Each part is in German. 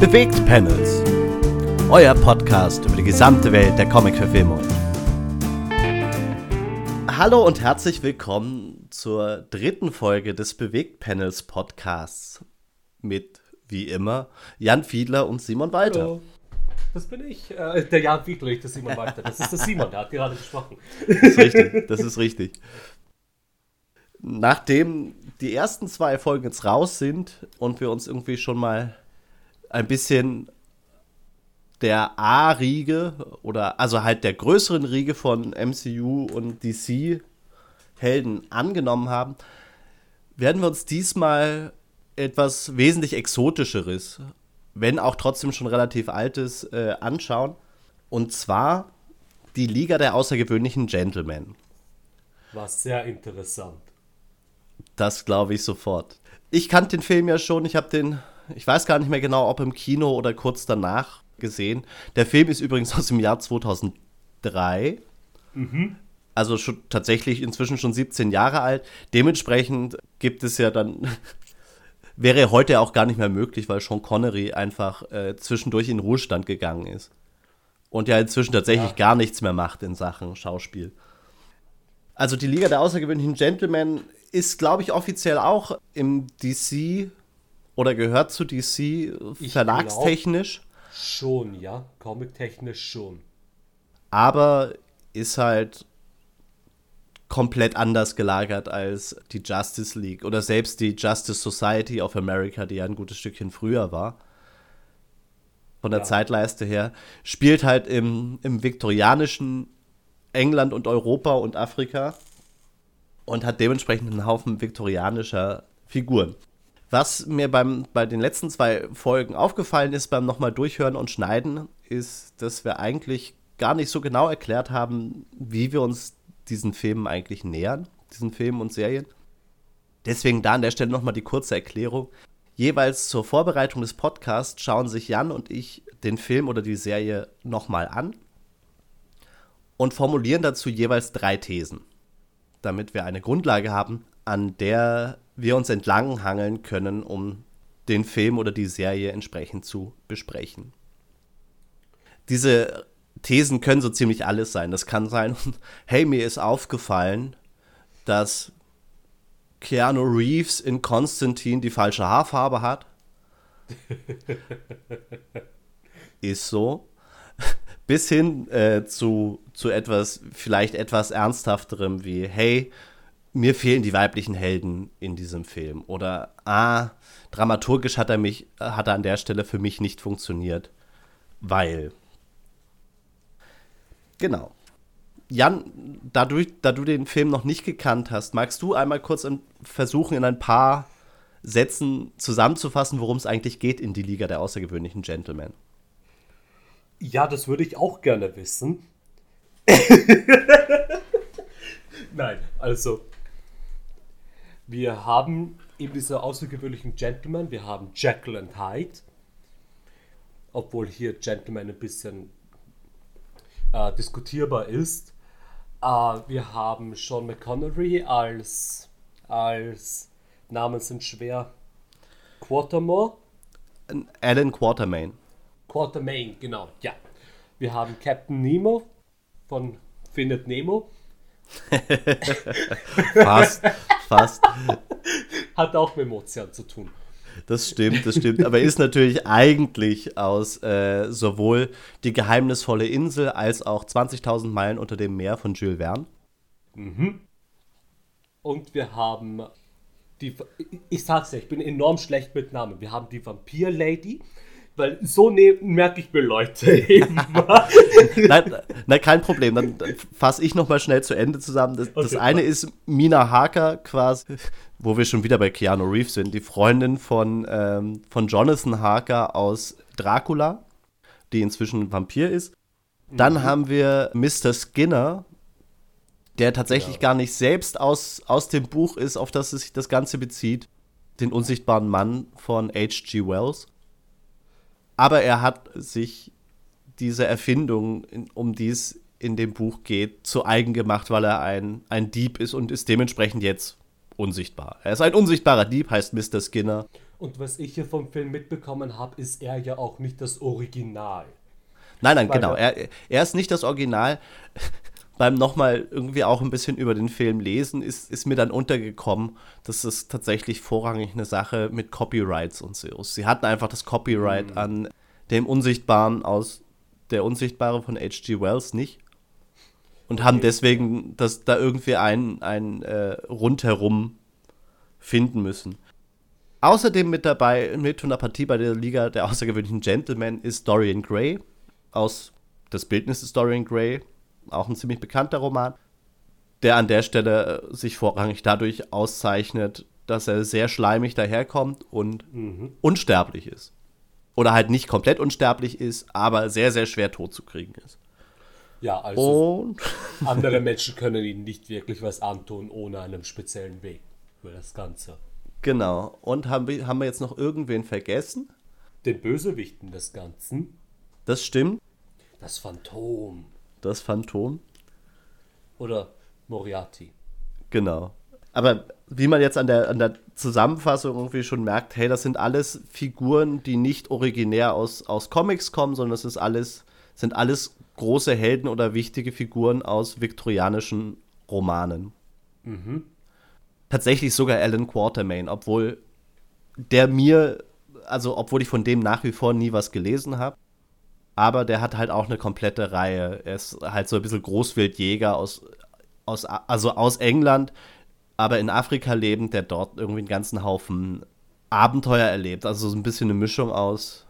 Bewegt Panels. Euer Podcast über die gesamte Welt der Comic-Verfilmung. Hallo und herzlich willkommen zur dritten Folge des Bewegt Panels Podcasts mit, wie immer, Jan Fiedler und Simon Walter. Hallo. Das bin ich. Äh, der Jan Fiedler, nicht der Simon Walter. Das ist der Simon, der hat gerade gesprochen. Das ist richtig, das ist richtig. Nachdem die ersten zwei Folgen jetzt raus sind und wir uns irgendwie schon mal ein bisschen der A-Riege oder also halt der größeren Riege von MCU und DC Helden angenommen haben, werden wir uns diesmal etwas wesentlich exotischeres, wenn auch trotzdem schon relativ altes, äh, anschauen. Und zwar die Liga der außergewöhnlichen Gentlemen. War sehr interessant. Das glaube ich sofort. Ich kannte den Film ja schon, ich habe den ich weiß gar nicht mehr genau, ob im Kino oder kurz danach gesehen. Der Film ist übrigens aus dem Jahr 2003. Mhm. Also schon, tatsächlich inzwischen schon 17 Jahre alt. Dementsprechend gibt es ja dann, wäre heute auch gar nicht mehr möglich, weil Sean Connery einfach äh, zwischendurch in Ruhestand gegangen ist. Und ja inzwischen tatsächlich ja. gar nichts mehr macht in Sachen Schauspiel. Also die Liga der außergewöhnlichen Gentlemen ist, glaube ich, offiziell auch im DC oder gehört zu DC verlagstechnisch? Schon, ja. Comic-technisch schon. Aber ist halt komplett anders gelagert als die Justice League oder selbst die Justice Society of America, die ja ein gutes Stückchen früher war. Von der ja. Zeitleiste her. Spielt halt im, im viktorianischen England und Europa und Afrika und hat dementsprechend einen Haufen viktorianischer Figuren. Was mir beim, bei den letzten zwei Folgen aufgefallen ist beim nochmal durchhören und schneiden, ist, dass wir eigentlich gar nicht so genau erklärt haben, wie wir uns diesen Filmen eigentlich nähern, diesen Filmen und Serien. Deswegen da an der Stelle nochmal die kurze Erklärung. Jeweils zur Vorbereitung des Podcasts schauen sich Jan und ich den Film oder die Serie nochmal an und formulieren dazu jeweils drei Thesen, damit wir eine Grundlage haben, an der wir uns entlang hangeln können, um den Film oder die Serie entsprechend zu besprechen. Diese Thesen können so ziemlich alles sein. Das kann sein, hey, mir ist aufgefallen, dass Keanu Reeves in Constantine die falsche Haarfarbe hat. ist so. Bis hin äh, zu, zu etwas, vielleicht etwas Ernsthafterem wie, hey, mir fehlen die weiblichen Helden in diesem Film. Oder ah, dramaturgisch hat er mich, hat er an der Stelle für mich nicht funktioniert. Weil. Genau. Jan, da du, da du den Film noch nicht gekannt hast, magst du einmal kurz versuchen, in ein paar Sätzen zusammenzufassen, worum es eigentlich geht in die Liga der außergewöhnlichen Gentlemen? Ja, das würde ich auch gerne wissen. Nein, also wir haben eben diese außergewöhnlichen Gentlemen. Wir haben Jekyll und Hyde. Obwohl hier Gentleman ein bisschen äh, diskutierbar ist. Äh, wir haben Sean McConnery als, als Namen sind schwer. Quatermore. Alan Quatermain. Quatermain, genau, ja. Wir haben Captain Nemo von Findet Nemo. fast, fast. Hat auch mit Ozean zu tun. Das stimmt, das stimmt. Aber ist natürlich eigentlich aus äh, sowohl Die geheimnisvolle Insel als auch 20.000 Meilen unter dem Meer von Jules Verne. Mhm. Und wir haben die. Ich sag's ja, ich bin enorm schlecht mit Namen. Wir haben die Vampir Lady weil so ne merke ich mir Leute immer. nein, nein, kein Problem. Dann, dann fasse ich nochmal schnell zu Ende zusammen. Das, okay, das eine ist Mina Harker quasi, wo wir schon wieder bei Keanu Reeves sind, die Freundin von, ähm, von Jonathan Harker aus Dracula, die inzwischen ein Vampir ist. Dann mhm. haben wir Mr. Skinner, der tatsächlich ja. gar nicht selbst aus, aus dem Buch ist, auf das sich das Ganze bezieht. Den unsichtbaren Mann von H.G. Wells. Aber er hat sich diese Erfindung, um die es in dem Buch geht, zu eigen gemacht, weil er ein, ein Dieb ist und ist dementsprechend jetzt unsichtbar. Er ist ein unsichtbarer Dieb, heißt Mr. Skinner. Und was ich hier vom Film mitbekommen habe, ist er ja auch nicht das Original. Nein, nein, genau. Er, er ist nicht das Original. Beim nochmal irgendwie auch ein bisschen über den Film lesen, ist, ist mir dann untergekommen, dass es tatsächlich vorrangig eine Sache mit Copyrights und so ist. Sie hatten einfach das Copyright mhm. an dem Unsichtbaren aus Der Unsichtbare von H.G. Wells nicht. Und haben deswegen das da irgendwie ein, ein äh, rundherum finden müssen. Außerdem mit dabei, mit von der Partie bei der Liga der außergewöhnlichen Gentlemen ist Dorian Gray aus Das Bildnis des Dorian Gray, auch ein ziemlich bekannter Roman, der an der Stelle äh, sich vorrangig dadurch auszeichnet, dass er sehr schleimig daherkommt und mhm. unsterblich ist. Oder halt nicht komplett unsterblich ist, aber sehr, sehr schwer tot zu kriegen ist. Ja, also und andere Menschen können ihnen nicht wirklich was antun ohne einen speziellen Weg für das Ganze. Genau. Und haben wir, haben wir jetzt noch irgendwen vergessen? Den Bösewichten des Ganzen. Das stimmt. Das Phantom. Das Phantom. Oder Moriarty. Genau. Aber wie man jetzt an der, an der Zusammenfassung irgendwie schon merkt, hey, das sind alles Figuren, die nicht originär aus, aus Comics kommen, sondern es ist alles, sind alles große Helden oder wichtige Figuren aus viktorianischen Romanen. Mhm tatsächlich sogar Alan Quatermain, obwohl der mir, also obwohl ich von dem nach wie vor nie was gelesen habe. Aber der hat halt auch eine komplette Reihe. Er ist halt so ein bisschen Großwildjäger aus, aus, also aus England, aber in Afrika lebend, der dort irgendwie einen ganzen Haufen Abenteuer erlebt. Also so ein bisschen eine Mischung aus,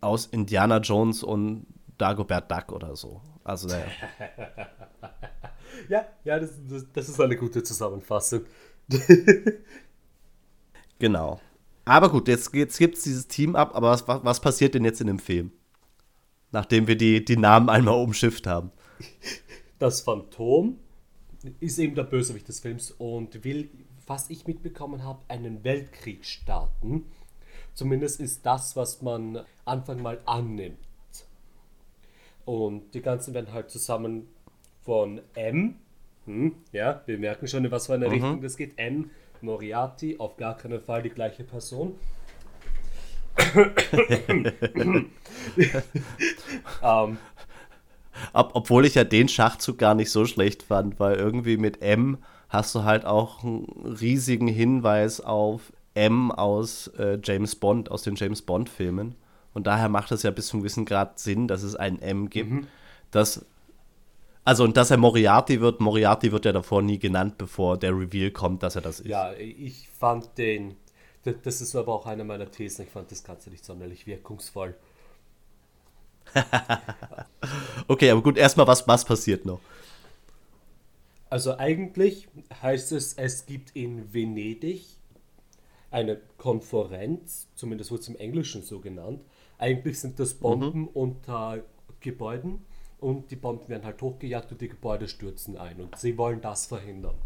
aus Indiana Jones und Dagobert Duck oder so. Also der, Ja, ja, das, das, das ist eine gute Zusammenfassung. genau. Aber gut, jetzt, jetzt gibt es dieses Team ab, aber was, was passiert denn jetzt in dem Film? Nachdem wir die, die Namen einmal umschifft haben. Das Phantom ist eben der Bösewicht des Films und will, was ich mitbekommen habe, einen Weltkrieg starten. Zumindest ist das, was man Anfang mal annimmt. Und die ganzen werden halt zusammen von M. Hm, ja, wir merken schon, in was für eine mhm. Richtung das geht. M. Moriarty, auf gar keinen Fall die gleiche Person. Ähm, Ob, obwohl ich ja den Schachzug gar nicht so schlecht fand, weil irgendwie mit M hast du halt auch einen riesigen Hinweis auf M aus äh, James Bond, aus den James Bond-Filmen. Und daher macht es ja bis zu einem gewissen Grad Sinn, dass es ein M gibt, mhm. das also, und dass er Moriarty wird, Moriarty wird ja davor nie genannt, bevor der Reveal kommt, dass er das ist. Ja, ich fand den, das ist aber auch eine meiner Thesen, ich fand das Ganze nicht sonderlich wirkungsvoll. okay, aber gut, erstmal, was, was passiert noch? Also eigentlich heißt es, es gibt in Venedig eine Konferenz, zumindest wird es im Englischen so genannt. Eigentlich sind das Bomben mhm. unter Gebäuden und die Bomben werden halt hochgejagt und die Gebäude stürzen ein. Und sie wollen das verhindern.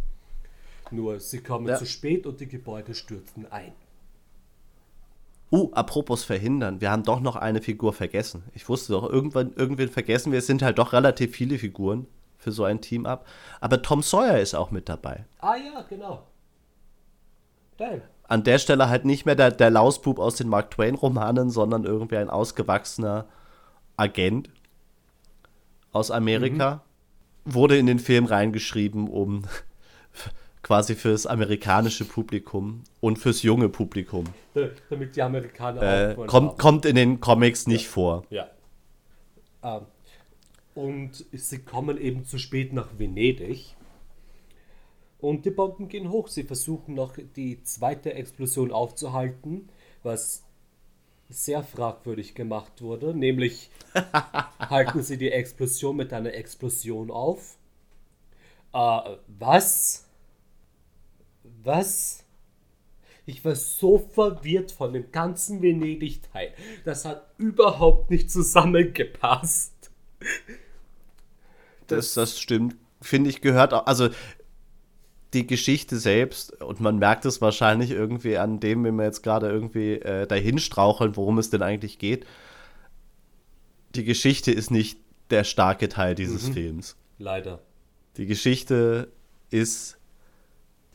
Nur sie kommen ja. zu spät und die Gebäude stürzen ein. Uh, apropos verhindern, wir haben doch noch eine Figur vergessen. Ich wusste doch, irgendwann, irgendwann vergessen wir, es sind halt doch relativ viele Figuren für so ein Team ab. Aber Tom Sawyer ist auch mit dabei. Ah ja, genau. Geil. An der Stelle halt nicht mehr der, der Lausbub aus den Mark Twain-Romanen, sondern irgendwie ein ausgewachsener Agent aus Amerika, mhm. wurde in den Film reingeschrieben, um quasi fürs amerikanische Publikum und fürs junge Publikum. Damit die Amerikaner äh, kommt, kommt in den Comics nicht ja. vor. Ja. Ähm, und sie kommen eben zu spät nach Venedig. Und die Bomben gehen hoch. Sie versuchen noch die zweite Explosion aufzuhalten, was sehr fragwürdig gemacht wurde. Nämlich halten sie die Explosion mit einer Explosion auf. Äh, was? Was? Ich war so verwirrt von dem ganzen Venedig-Teil. Das hat überhaupt nicht zusammengepasst. Das, das stimmt. Finde ich, gehört auch. Also, die Geschichte selbst, und man merkt es wahrscheinlich irgendwie an dem, wenn wir jetzt gerade irgendwie äh, dahin straucheln, worum es denn eigentlich geht. Die Geschichte ist nicht der starke Teil dieses mhm. Films. Leider. Die Geschichte ist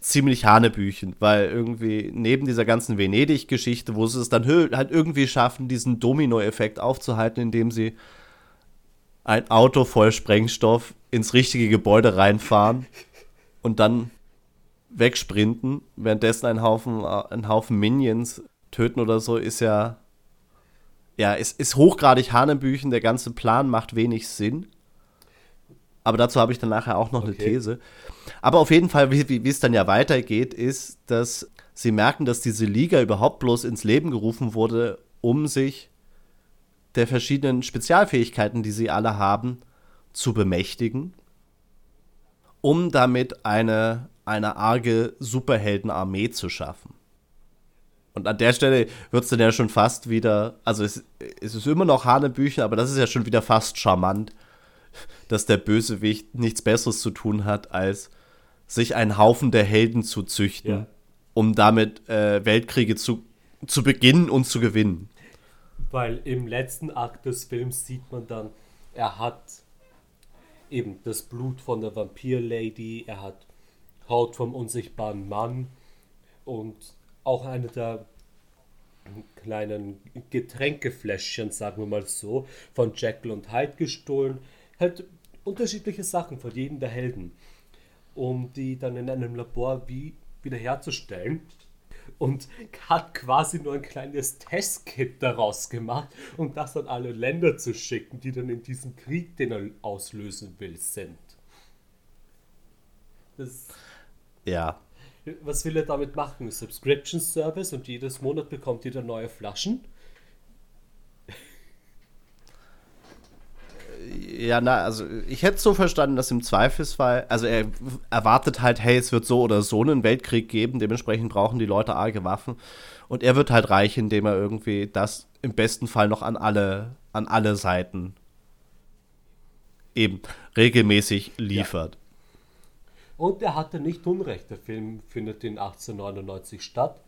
ziemlich hanebüchen, weil irgendwie neben dieser ganzen Venedig-Geschichte, wo sie es dann halt irgendwie schaffen, diesen Domino-Effekt aufzuhalten, indem sie ein Auto voll Sprengstoff ins richtige Gebäude reinfahren und dann wegsprinten, währenddessen ein Haufen, ein Haufen Minions töten oder so, ist ja, ja, ist, ist hochgradig Hanebüchen. Der ganze Plan macht wenig Sinn. Aber dazu habe ich dann nachher auch noch okay. eine These. Aber auf jeden Fall, wie, wie es dann ja weitergeht, ist, dass sie merken, dass diese Liga überhaupt bloß ins Leben gerufen wurde, um sich der verschiedenen Spezialfähigkeiten, die sie alle haben, zu bemächtigen, um damit eine, eine arge Superheldenarmee zu schaffen. Und an der Stelle wird es dann ja schon fast wieder, also es, es ist immer noch Hanebüchen, aber das ist ja schon wieder fast charmant, dass der Bösewicht nichts Besseres zu tun hat, als sich einen Haufen der Helden zu züchten, ja. um damit äh, Weltkriege zu, zu beginnen und zu gewinnen. Weil im letzten Akt des Films sieht man dann, er hat eben das Blut von der Vampir-Lady, er hat Haut vom unsichtbaren Mann und auch eine der kleinen Getränkefläschchen, sagen wir mal so, von Jekyll und Hyde gestohlen. Halt unterschiedliche Sachen von jedem der Helden, um die dann in einem Labor wie wiederherzustellen und hat quasi nur ein kleines Testkit daraus gemacht, um das an alle Länder zu schicken, die dann in diesem Krieg, den er auslösen will, sind. Das ja. Was will er damit machen? Subscription Service und jedes Monat bekommt jeder neue Flaschen? Ja, na, also ich hätte so verstanden, dass im Zweifelsfall, also er erwartet halt, hey, es wird so oder so einen Weltkrieg geben, dementsprechend brauchen die Leute arge Waffen. Und er wird halt reich, indem er irgendwie das im besten Fall noch an alle, an alle Seiten eben regelmäßig liefert. Ja. Und er hatte nicht Unrecht. Der Film findet in 1899 statt.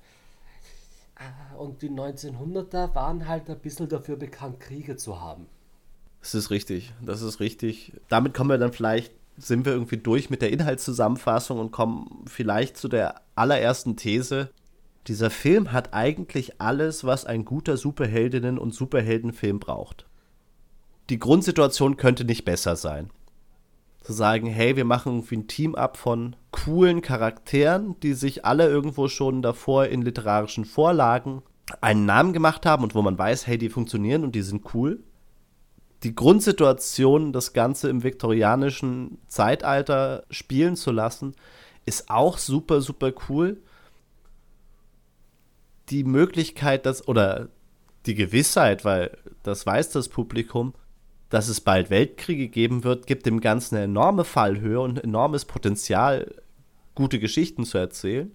Ah, und die 1900er waren halt ein bisschen dafür bekannt, Kriege zu haben. Das ist richtig, das ist richtig. Damit kommen wir dann vielleicht, sind wir irgendwie durch mit der Inhaltszusammenfassung und kommen vielleicht zu der allerersten These. Dieser Film hat eigentlich alles, was ein guter Superheldinnen- und Superheldenfilm braucht. Die Grundsituation könnte nicht besser sein zu sagen, hey, wir machen irgendwie ein Team-up von coolen Charakteren, die sich alle irgendwo schon davor in literarischen Vorlagen einen Namen gemacht haben und wo man weiß, hey, die funktionieren und die sind cool. Die Grundsituation, das Ganze im viktorianischen Zeitalter spielen zu lassen, ist auch super, super cool. Die Möglichkeit, dass, oder die Gewissheit, weil das weiß das Publikum, dass es bald Weltkriege geben wird, gibt dem Ganzen eine enorme Fallhöhe und enormes Potenzial, gute Geschichten zu erzählen.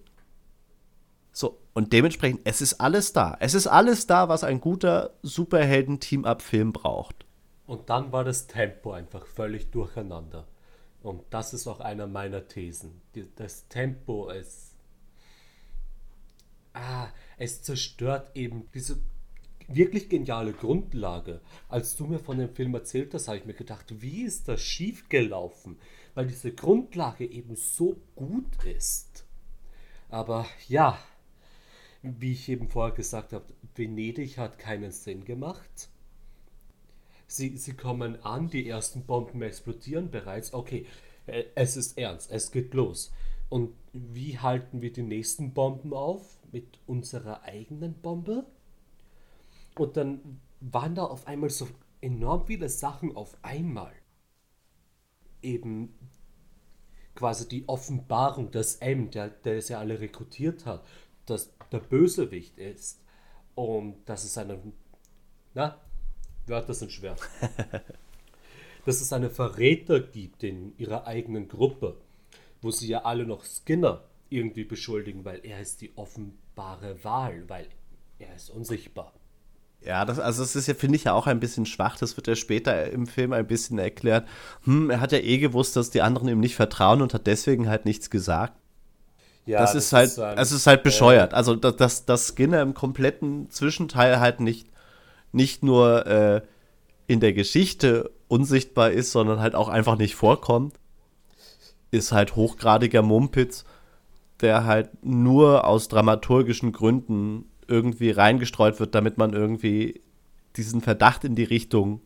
So, und dementsprechend, es ist alles da. Es ist alles da, was ein guter Superhelden-Team-Up-Film braucht. Und dann war das Tempo einfach völlig durcheinander. Und das ist auch einer meiner Thesen. Das Tempo ist. Ah, es zerstört eben diese wirklich geniale Grundlage. Als du mir von dem Film erzählt hast, habe ich mir gedacht, wie ist das schiefgelaufen? Weil diese Grundlage eben so gut ist. Aber ja, wie ich eben vorher gesagt habe, Venedig hat keinen Sinn gemacht. Sie, sie kommen an, die ersten Bomben explodieren bereits. Okay, äh, es ist ernst, es geht los. Und wie halten wir die nächsten Bomben auf? Mit unserer eigenen Bombe? Und dann waren da auf einmal so enorm viele Sachen auf einmal. Eben quasi die Offenbarung, dass M, der, der es ja alle rekrutiert hat, dass der Bösewicht ist und dass es einen, na, Wörter sind schwer, dass es einen Verräter gibt in ihrer eigenen Gruppe, wo sie ja alle noch Skinner irgendwie beschuldigen, weil er ist die offenbare Wahl, weil er ist unsichtbar. Ja, das, also das ist ja, finde ich ja auch ein bisschen schwach. Das wird ja später im Film ein bisschen erklärt. Hm, er hat ja eh gewusst, dass die anderen ihm nicht vertrauen und hat deswegen halt nichts gesagt. Ja, das, das ist halt, es ist halt bescheuert. Äh, also, dass, dass Skinner im kompletten Zwischenteil halt nicht, nicht nur äh, in der Geschichte unsichtbar ist, sondern halt auch einfach nicht vorkommt, ist halt hochgradiger Mumpitz. der halt nur aus dramaturgischen Gründen irgendwie reingestreut wird, damit man irgendwie diesen Verdacht in die Richtung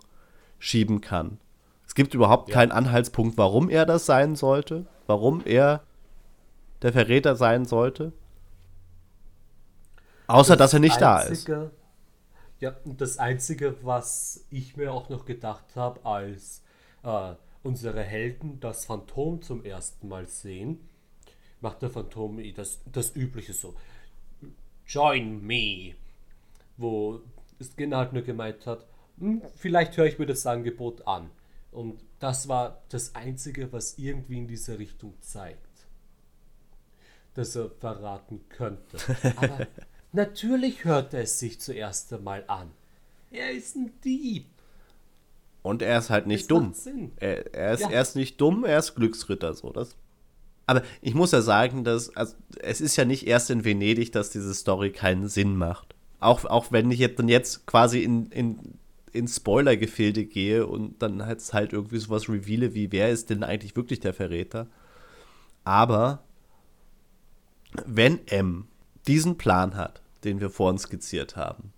schieben kann. Es gibt überhaupt ja. keinen Anhaltspunkt, warum er das sein sollte, warum er der Verräter sein sollte. Außer, das dass er nicht einzige, da ist. Ja, und das Einzige, was ich mir auch noch gedacht habe, als äh, unsere Helden das Phantom zum ersten Mal sehen, macht der Phantom das, das Übliche so. Join me. Wo Skin halt nur gemeint hat, hm, vielleicht höre ich mir das Angebot an. Und das war das Einzige, was irgendwie in diese Richtung zeigt. Dass er verraten könnte. Aber natürlich hört er es sich zuerst einmal an. Er ist ein Dieb. Und er ist halt nicht das dumm. Er, er, ist, ja. er ist nicht dumm, er ist Glücksritter. So. Das. Aber ich muss ja sagen, dass also, es ist ja nicht erst in Venedig, dass diese Story keinen Sinn macht. Auch, auch wenn ich jetzt dann jetzt quasi in, in, in Spoiler-Gefilde gehe und dann halt, halt irgendwie sowas reveale, wie wer ist denn eigentlich wirklich der Verräter. Aber wenn M diesen Plan hat, den wir vorhin skizziert haben,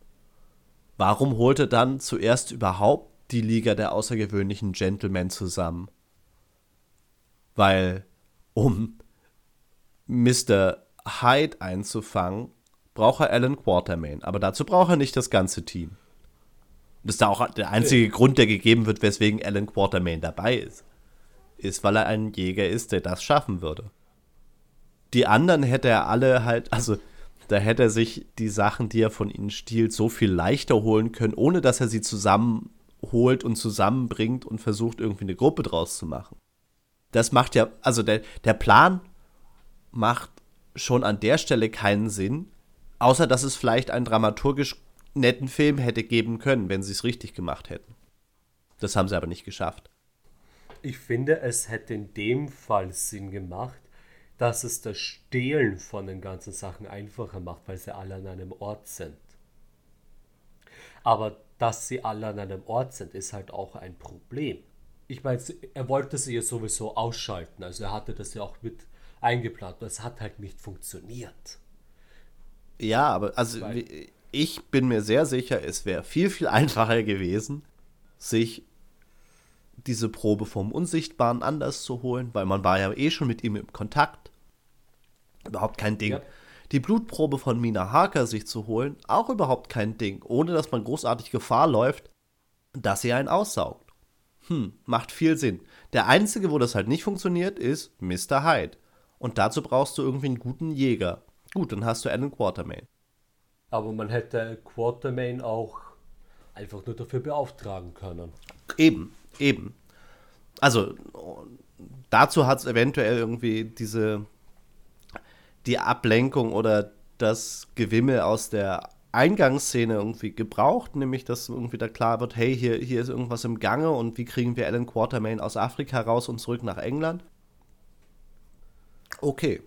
warum holt er dann zuerst überhaupt die Liga der außergewöhnlichen Gentlemen zusammen? Weil, um Mr. Hyde einzufangen, braucht er Alan Quartermain. Aber dazu braucht er nicht das ganze Team. Das ist da auch der einzige ja. Grund, der gegeben wird, weswegen Alan Quartermain dabei ist. Ist, weil er ein Jäger ist, der das schaffen würde. Die anderen hätte er alle halt, also da hätte er sich die Sachen, die er von ihnen stiehlt, so viel leichter holen können, ohne dass er sie zusammenholt und zusammenbringt und versucht, irgendwie eine Gruppe draus zu machen. Das macht ja, also der, der Plan macht schon an der Stelle keinen Sinn, außer dass es vielleicht einen dramaturgisch netten Film hätte geben können, wenn sie es richtig gemacht hätten. Das haben sie aber nicht geschafft. Ich finde, es hätte in dem Fall Sinn gemacht, dass es das Stehlen von den ganzen Sachen einfacher macht, weil sie alle an einem Ort sind. Aber dass sie alle an einem Ort sind, ist halt auch ein Problem. Ich meine, er wollte sie ja sowieso ausschalten, also er hatte das ja auch mit eingeplant, aber es hat halt nicht funktioniert. Ja, aber also weil, ich bin mir sehr sicher, es wäre viel, viel einfacher gewesen, sich diese Probe vom Unsichtbaren anders zu holen, weil man war ja eh schon mit ihm im Kontakt. Überhaupt kein Ding. Ja. Die Blutprobe von Mina Harker sich zu holen, auch überhaupt kein Ding, ohne dass man großartig Gefahr läuft, dass sie einen aussaugt. Hm, macht viel Sinn. Der einzige, wo das halt nicht funktioniert, ist Mr. Hyde. Und dazu brauchst du irgendwie einen guten Jäger. Gut, dann hast du Alan Quartermain. Aber man hätte Quartermain auch einfach nur dafür beauftragen können. Eben, eben. Also, dazu hat es eventuell irgendwie diese die Ablenkung oder das Gewimmel aus der Eingangsszene irgendwie gebraucht, nämlich dass irgendwie da klar wird, hey, hier, hier ist irgendwas im Gange und wie kriegen wir Alan Quartermain aus Afrika raus und zurück nach England? Okay,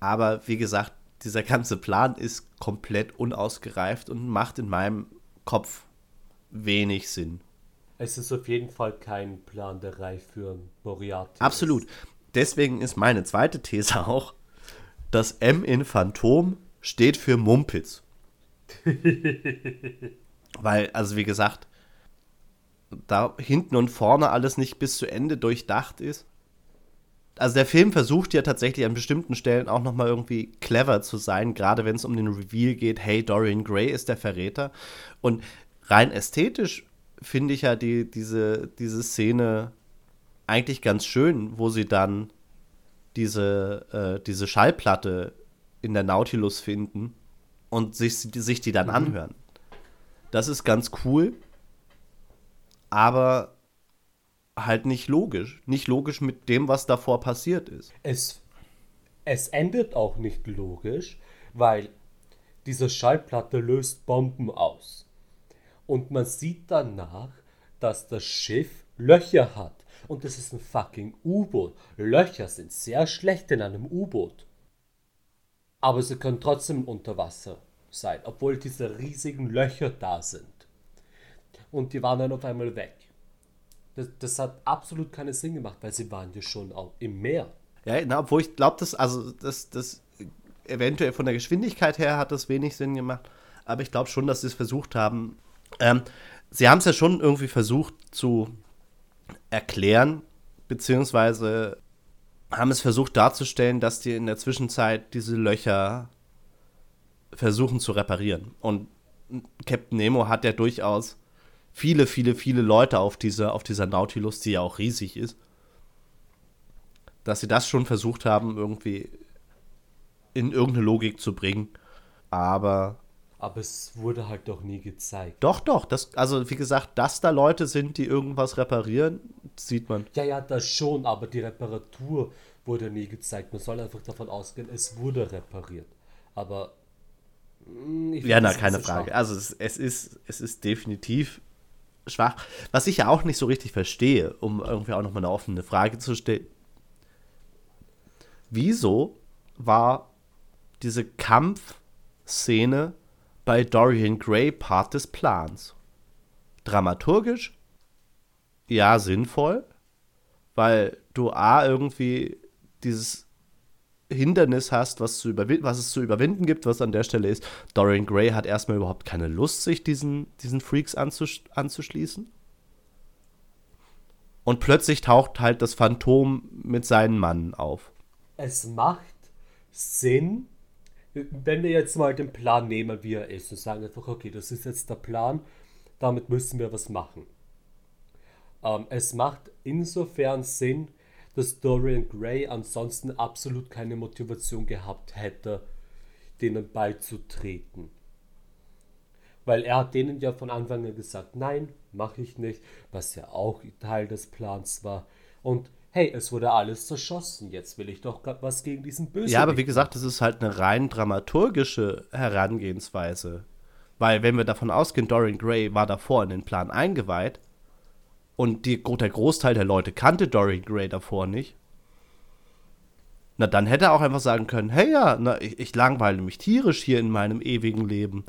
aber wie gesagt, dieser ganze Plan ist komplett unausgereift und macht in meinem Kopf wenig Sinn. Es ist auf jeden Fall kein Plan der Reihe für Moriarty. Absolut. Deswegen ist meine zweite These auch, das M in Phantom steht für Mumpitz. Weil, also wie gesagt, da hinten und vorne alles nicht bis zu Ende durchdacht ist. Also der Film versucht ja tatsächlich an bestimmten Stellen auch noch mal irgendwie clever zu sein, gerade wenn es um den Reveal geht, hey, Dorian Gray ist der Verräter. Und rein ästhetisch finde ich ja die, diese, diese Szene eigentlich ganz schön, wo sie dann diese, äh, diese Schallplatte in der Nautilus finden und sich, sich die dann mhm. anhören. Das ist ganz cool, aber halt nicht logisch. Nicht logisch mit dem, was davor passiert ist. Es, es endet auch nicht logisch, weil diese Schallplatte löst Bomben aus. Und man sieht danach, dass das Schiff Löcher hat. Und das ist ein fucking U-Boot. Löcher sind sehr schlecht in einem U-Boot. Aber sie können trotzdem unter Wasser sein, obwohl diese riesigen Löcher da sind. Und die waren dann auf einmal weg. Das, das hat absolut keinen Sinn gemacht, weil sie waren ja schon auch im Meer. Ja, na, obwohl ich glaube, dass, also das, das eventuell von der Geschwindigkeit her hat das wenig Sinn gemacht, aber ich glaube schon, dass sie es versucht haben. Ähm, sie haben es ja schon irgendwie versucht zu erklären, beziehungsweise haben es versucht darzustellen, dass die in der Zwischenzeit diese Löcher versuchen zu reparieren. Und Captain Nemo hat ja durchaus viele, viele, viele Leute auf dieser, auf dieser Nautilus, die ja auch riesig ist, dass sie das schon versucht haben, irgendwie in irgendeine Logik zu bringen. Aber. Aber es wurde halt doch nie gezeigt. Doch, doch. Das, also, wie gesagt, dass da Leute sind, die irgendwas reparieren, sieht man. Ja, ja, das schon, aber die Reparatur wurde nie gezeigt. Man soll einfach davon ausgehen, es wurde repariert. Aber. Hm, ja, na, keine Frage. Schwach. Also, es, es, ist, es ist definitiv schwach. Was ich ja auch nicht so richtig verstehe, um irgendwie auch nochmal eine offene Frage zu stellen. Wieso war diese Kampfszene bei Dorian Gray Part des Plans. Dramaturgisch, ja, sinnvoll, weil du A irgendwie dieses Hindernis hast, was, zu was es zu überwinden gibt, was an der Stelle ist. Dorian Gray hat erstmal überhaupt keine Lust, sich diesen, diesen Freaks anzusch anzuschließen. Und plötzlich taucht halt das Phantom mit seinen Mannen auf. Es macht Sinn, wenn wir jetzt mal den Plan nehmen, wie er ist und sagen einfach, okay, das ist jetzt der Plan, damit müssen wir was machen. Ähm, es macht insofern Sinn, dass Dorian Gray ansonsten absolut keine Motivation gehabt hätte, denen beizutreten. Weil er hat denen ja von Anfang an gesagt, nein, mache ich nicht, was ja auch Teil des Plans war. Und hey, es wurde alles zerschossen, jetzt will ich doch was gegen diesen Bösen. Ja, aber wie gesagt, das ist halt eine rein dramaturgische Herangehensweise. Weil, wenn wir davon ausgehen, Dorian Gray war davor in den Plan eingeweiht und die, der Großteil der Leute kannte Dorian Gray davor nicht, na dann hätte er auch einfach sagen können: Hey, ja, na, ich, ich langweile mich tierisch hier in meinem ewigen Leben.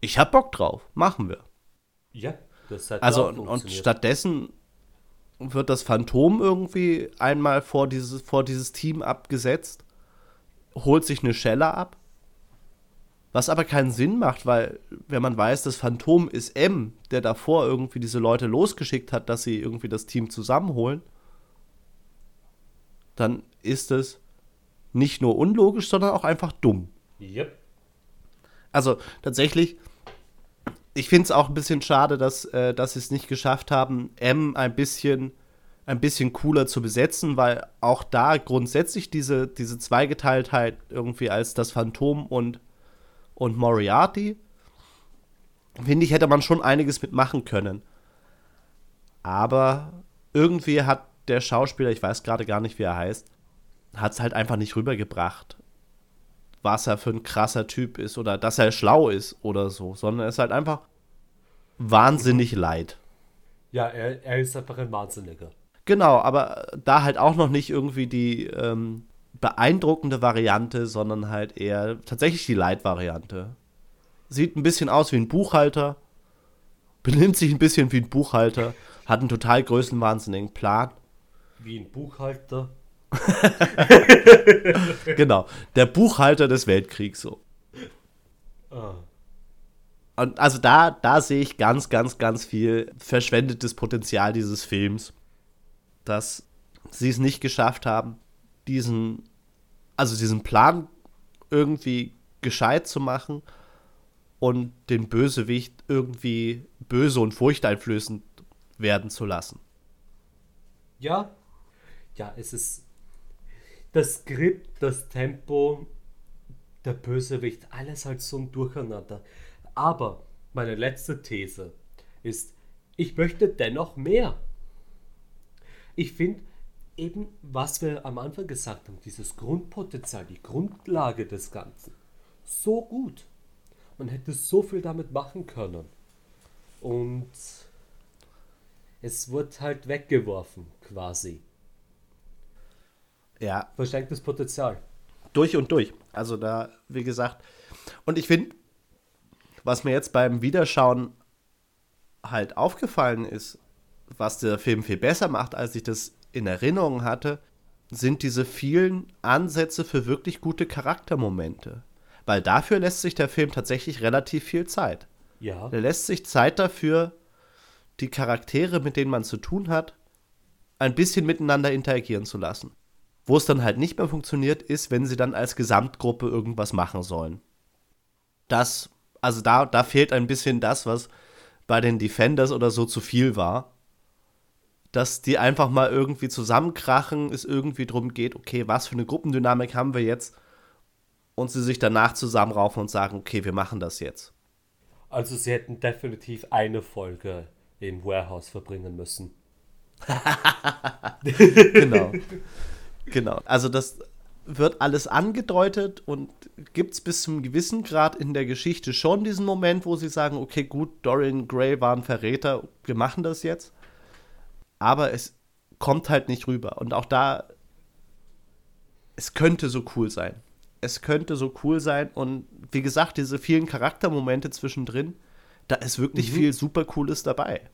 Ich hab Bock drauf, machen wir. Ja, das hat Also, und stattdessen wird das Phantom irgendwie einmal vor dieses, vor dieses Team abgesetzt, holt sich eine Schelle ab. Was aber keinen Sinn macht, weil, wenn man weiß, das Phantom ist M, der davor irgendwie diese Leute losgeschickt hat, dass sie irgendwie das Team zusammenholen, dann ist es nicht nur unlogisch, sondern auch einfach dumm. Yep. Also tatsächlich, ich finde es auch ein bisschen schade, dass, äh, dass sie es nicht geschafft haben, M ein bisschen, ein bisschen cooler zu besetzen, weil auch da grundsätzlich diese, diese Zweigeteiltheit irgendwie als das Phantom und, und Moriarty, finde ich, hätte man schon einiges mitmachen können. Aber irgendwie hat der Schauspieler, ich weiß gerade gar nicht, wie er heißt, hat es halt einfach nicht rübergebracht, was er für ein krasser Typ ist oder dass er schlau ist oder so, sondern er ist halt einfach wahnsinnig leid. Ja, er, er ist einfach ein Wahnsinniger. Genau, aber da halt auch noch nicht irgendwie die ähm, beeindruckende Variante, sondern halt eher tatsächlich die Leitvariante. Sieht ein bisschen aus wie ein Buchhalter, benimmt sich ein bisschen wie ein Buchhalter, hat einen total größenwahnsinnigen Plan. Wie ein Buchhalter? genau, der Buchhalter des Weltkriegs so. Ah. Und also da, da sehe ich ganz, ganz, ganz viel verschwendetes Potenzial dieses Films, dass sie es nicht geschafft haben, diesen, also diesen Plan irgendwie gescheit zu machen und den Bösewicht irgendwie böse und furchteinflößend werden zu lassen. Ja, ja, es ist das Skript, das Tempo, der Bösewicht, alles halt so ein Durcheinander. Aber meine letzte These ist, ich möchte dennoch mehr. Ich finde eben, was wir am Anfang gesagt haben, dieses Grundpotenzial, die Grundlage des Ganzen, so gut. Man hätte so viel damit machen können. Und es wird halt weggeworfen, quasi. Ja. Verschenktes Potenzial. Durch und durch. Also da, wie gesagt. Und ich finde, was mir jetzt beim Wiederschauen halt aufgefallen ist, was der Film viel besser macht, als ich das in Erinnerung hatte, sind diese vielen Ansätze für wirklich gute Charaktermomente. Weil dafür lässt sich der Film tatsächlich relativ viel Zeit. Ja. Er lässt sich Zeit dafür, die Charaktere, mit denen man zu tun hat, ein bisschen miteinander interagieren zu lassen. Wo es dann halt nicht mehr funktioniert, ist, wenn sie dann als Gesamtgruppe irgendwas machen sollen. Das, also da, da fehlt ein bisschen das, was bei den Defenders oder so zu viel war. Dass die einfach mal irgendwie zusammenkrachen, es irgendwie drum geht, okay, was für eine Gruppendynamik haben wir jetzt? Und sie sich danach zusammenraufen und sagen, okay, wir machen das jetzt. Also sie hätten definitiv eine Folge im Warehouse verbringen müssen. genau. Genau. Also das wird alles angedeutet und gibt es bis zum gewissen Grad in der Geschichte schon diesen Moment, wo sie sagen, okay, gut, Dorian Gray war ein Verräter, wir machen das jetzt. Aber es kommt halt nicht rüber. Und auch da, es könnte so cool sein. Es könnte so cool sein. Und wie gesagt, diese vielen Charaktermomente zwischendrin, da ist wirklich mhm. viel super Cooles dabei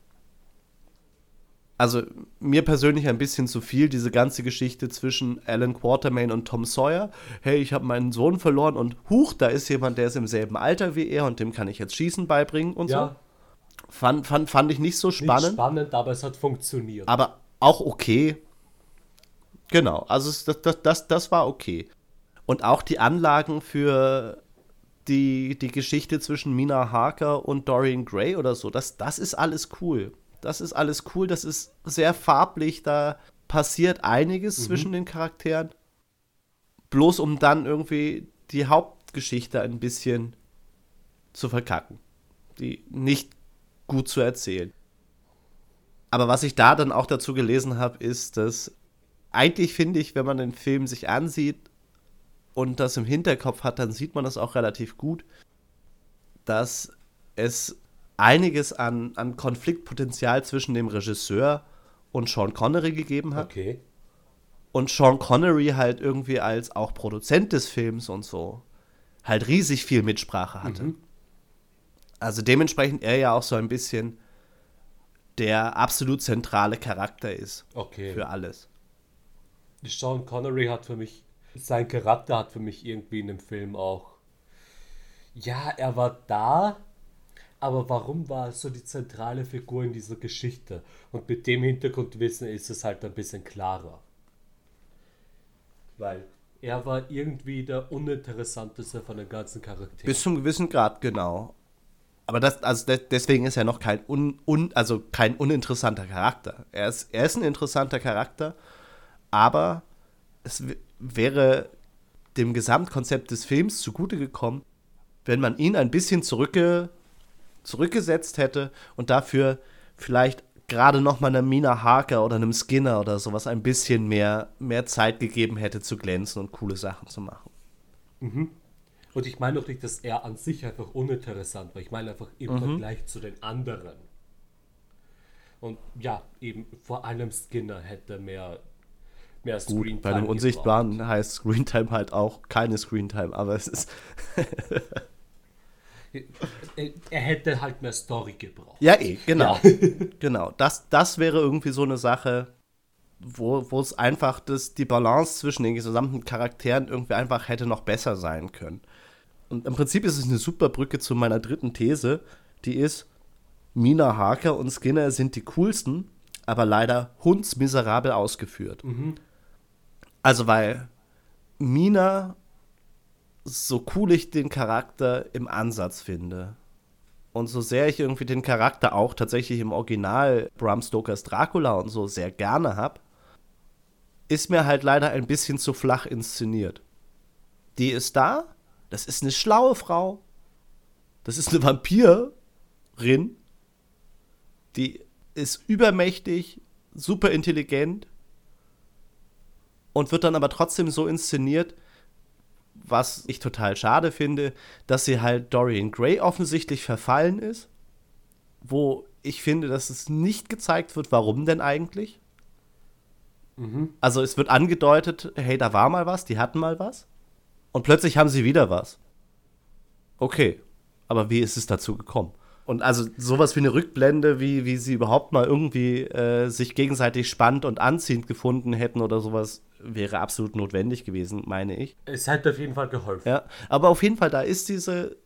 also mir persönlich ein bisschen zu viel, diese ganze Geschichte zwischen Alan Quatermain und Tom Sawyer. Hey, ich habe meinen Sohn verloren und huch, da ist jemand, der ist im selben Alter wie er und dem kann ich jetzt Schießen beibringen und ja. so. Fand, fand, fand ich nicht so spannend. Nicht spannend, aber es hat funktioniert. Aber auch okay. Genau, also das, das, das, das war okay. Und auch die Anlagen für die, die Geschichte zwischen Mina Harker und Dorian Gray oder so, das, das ist alles cool. Das ist alles cool, das ist sehr farblich, da passiert einiges mhm. zwischen den Charakteren. Bloß um dann irgendwie die Hauptgeschichte ein bisschen zu verkacken. Die nicht gut zu erzählen. Aber was ich da dann auch dazu gelesen habe, ist, dass eigentlich finde ich, wenn man den Film sich ansieht und das im Hinterkopf hat, dann sieht man das auch relativ gut, dass es einiges an, an Konfliktpotenzial zwischen dem Regisseur und Sean Connery gegeben hat. Okay. Und Sean Connery halt irgendwie als auch Produzent des Films und so halt riesig viel Mitsprache hatte. Mhm. Also dementsprechend er ja auch so ein bisschen der absolut zentrale Charakter ist okay. für alles. Sean Connery hat für mich, sein Charakter hat für mich irgendwie in dem Film auch, ja, er war da, aber warum war er so die zentrale Figur in dieser Geschichte? Und mit dem Hintergrundwissen ist es halt ein bisschen klarer. Weil er war irgendwie der uninteressanteste von den ganzen Charakteren. Bis zum gewissen Grad, genau. Aber das, also deswegen ist er noch kein, un, un, also kein uninteressanter Charakter. Er ist, er ist ein interessanter Charakter, aber es wäre dem Gesamtkonzept des Films zugute gekommen, wenn man ihn ein bisschen zurückge zurückgesetzt hätte und dafür vielleicht gerade noch mal einem Mina Harker oder einem Skinner oder sowas ein bisschen mehr, mehr Zeit gegeben hätte zu glänzen und coole Sachen zu machen. Mhm. Und ich meine auch nicht, dass er an sich einfach uninteressant war. Ich meine einfach im mhm. Vergleich zu den anderen. Und ja, eben vor allem Skinner hätte mehr, mehr Screentime. Gut, bei dem Unsichtbaren heißt Screentime halt auch keine Screentime, aber es ist. er hätte halt mehr Story gebraucht. Ja, eh, genau. Ja. genau. Das, das wäre irgendwie so eine Sache, wo, es einfach das, die Balance zwischen den gesamten Charakteren irgendwie einfach hätte noch besser sein können. Und im Prinzip ist es eine super Brücke zu meiner dritten These, die ist, Mina Harker und Skinner sind die coolsten, aber leider hundsmiserabel ausgeführt. Mhm. Also weil Mina so cool ich den Charakter im Ansatz finde und so sehr ich irgendwie den Charakter auch tatsächlich im Original Bram Stokers Dracula und so sehr gerne habe, ist mir halt leider ein bisschen zu flach inszeniert. Die ist da, das ist eine schlaue Frau, das ist eine Vampirin, die ist übermächtig, super intelligent und wird dann aber trotzdem so inszeniert, was ich total schade finde, dass sie halt Dorian Gray offensichtlich verfallen ist, wo ich finde, dass es nicht gezeigt wird, warum denn eigentlich. Mhm. Also es wird angedeutet, hey, da war mal was, die hatten mal was. Und plötzlich haben sie wieder was. Okay, aber wie ist es dazu gekommen? Und also sowas wie eine Rückblende, wie, wie sie überhaupt mal irgendwie äh, sich gegenseitig spannend und anziehend gefunden hätten oder sowas, wäre absolut notwendig gewesen, meine ich. Es hätte auf jeden Fall geholfen. Ja, aber auf jeden Fall, da ist diese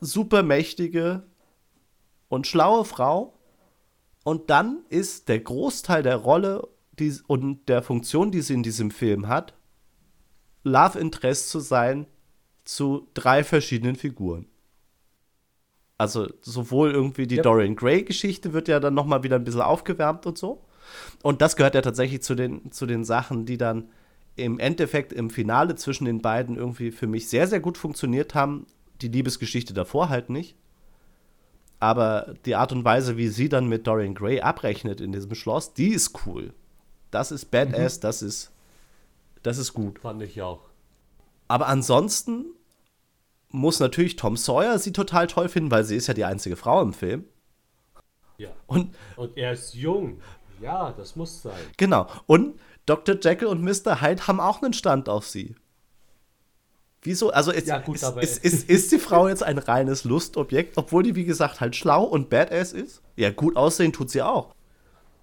supermächtige und schlaue Frau. Und dann ist der Großteil der Rolle die, und der Funktion, die sie in diesem Film hat, Love Interest zu sein zu drei verschiedenen Figuren. Also sowohl irgendwie die Ja. Dorian Gray-Geschichte wird ja dann noch mal wieder ein bisschen aufgewärmt und so. Und das gehört ja tatsächlich zu den, zu den Sachen, die dann im Endeffekt im Finale zwischen den beiden irgendwie für mich sehr, sehr gut funktioniert haben. Die Liebesgeschichte davor halt nicht. Aber die Art und Weise, wie sie dann mit Dorian Gray abrechnet in diesem Schloss, die ist cool. Das ist badass, das ist, das ist gut. Fand ich auch. Aber ansonsten muss natürlich Tom Sawyer sie total toll finden, weil sie ist ja die einzige Frau im Film. Ja. Und Und er ist jung. Ja, das muss sein. genau. Und Dr. Jekyll und Mr. Hyde haben auch einen Stand auf sie. Wieso? Also ist, Ja, gut, ist, ist, ist, ist die Frau jetzt ein reines Lustobjekt, obwohl die, wie gesagt, halt schlau und badass ist? Ja, gut aussehen tut sie auch.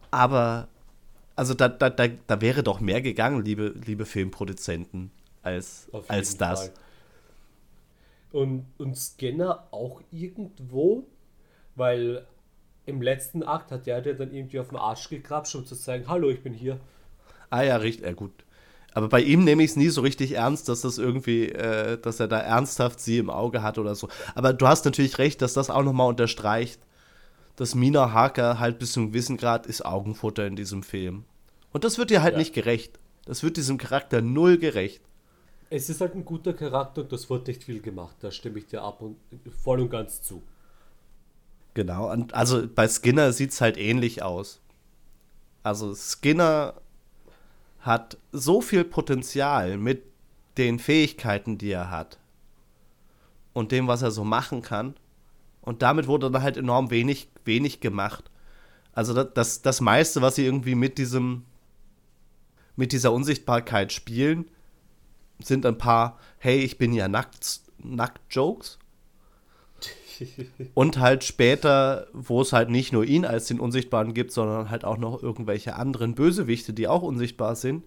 Aber, also da, da, da, da wäre doch mehr gegangen, liebe, liebe Filmproduzenten, als, als das. Fall. Und, und Scanner auch irgendwo, weil im letzten Akt hat der, der dann irgendwie auf den Arsch gekrapscht, um zu sagen, hallo, ich bin hier. Ah ja, richtig, ja gut. Aber bei ihm nehme ich es nie so richtig ernst, dass das irgendwie, äh, dass er da ernsthaft sie im Auge hat oder so. Aber du hast natürlich recht, dass das auch nochmal unterstreicht, dass Mina Harker halt bis zu einem gewissen Grad ist Augenfutter in diesem Film. Und das wird ihr halt Ja. nicht gerecht. Das wird diesem Charakter null gerecht. Es ist halt ein guter Charakter und das wird nicht viel gemacht. Da stimme ich dir ab und voll und ganz zu. Genau, und also bei Skinner sieht es halt ähnlich aus. Also Skinner hat so viel Potenzial mit den Fähigkeiten, die er hat und dem, was er so machen kann. Und damit wurde dann halt enorm wenig, wenig gemacht. Also das, das, das meiste, was sie irgendwie mit diesem, mit dieser Unsichtbarkeit spielen, sind ein paar, hey, ich bin ja nackt, nackt Jokes. Und halt später, wo es halt nicht nur ihn als den Unsichtbaren gibt, sondern halt auch noch irgendwelche anderen Bösewichte, die auch unsichtbar sind,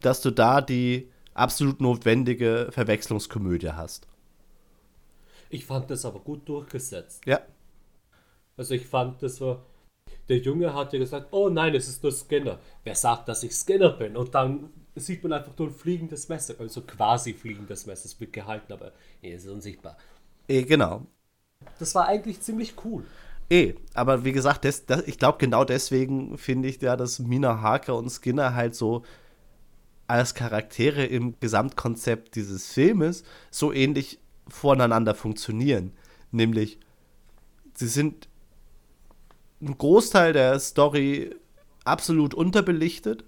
dass du da die absolut notwendige Verwechslungskomödie hast. Ich fand das aber gut durchgesetzt. Ja. Also ich fand, das war. Der Junge hat ja gesagt, oh nein, es ist nur Scanner. Wer sagt, dass ich Scanner bin? Und dann sieht man einfach nur ein fliegendes Messer. Also quasi fliegendes Messer. Es wird gehalten, aber er ist unsichtbar. Eh, genau. Das war eigentlich ziemlich cool. Eh, aber wie gesagt, das, das, ich glaube, genau deswegen finde ich ja, dass Mina Harker und Skinner halt so als Charaktere im Gesamtkonzept dieses Filmes so ähnlich voneinander funktionieren. Nämlich, sie sind ein Großteil der Story absolut unterbelichtet,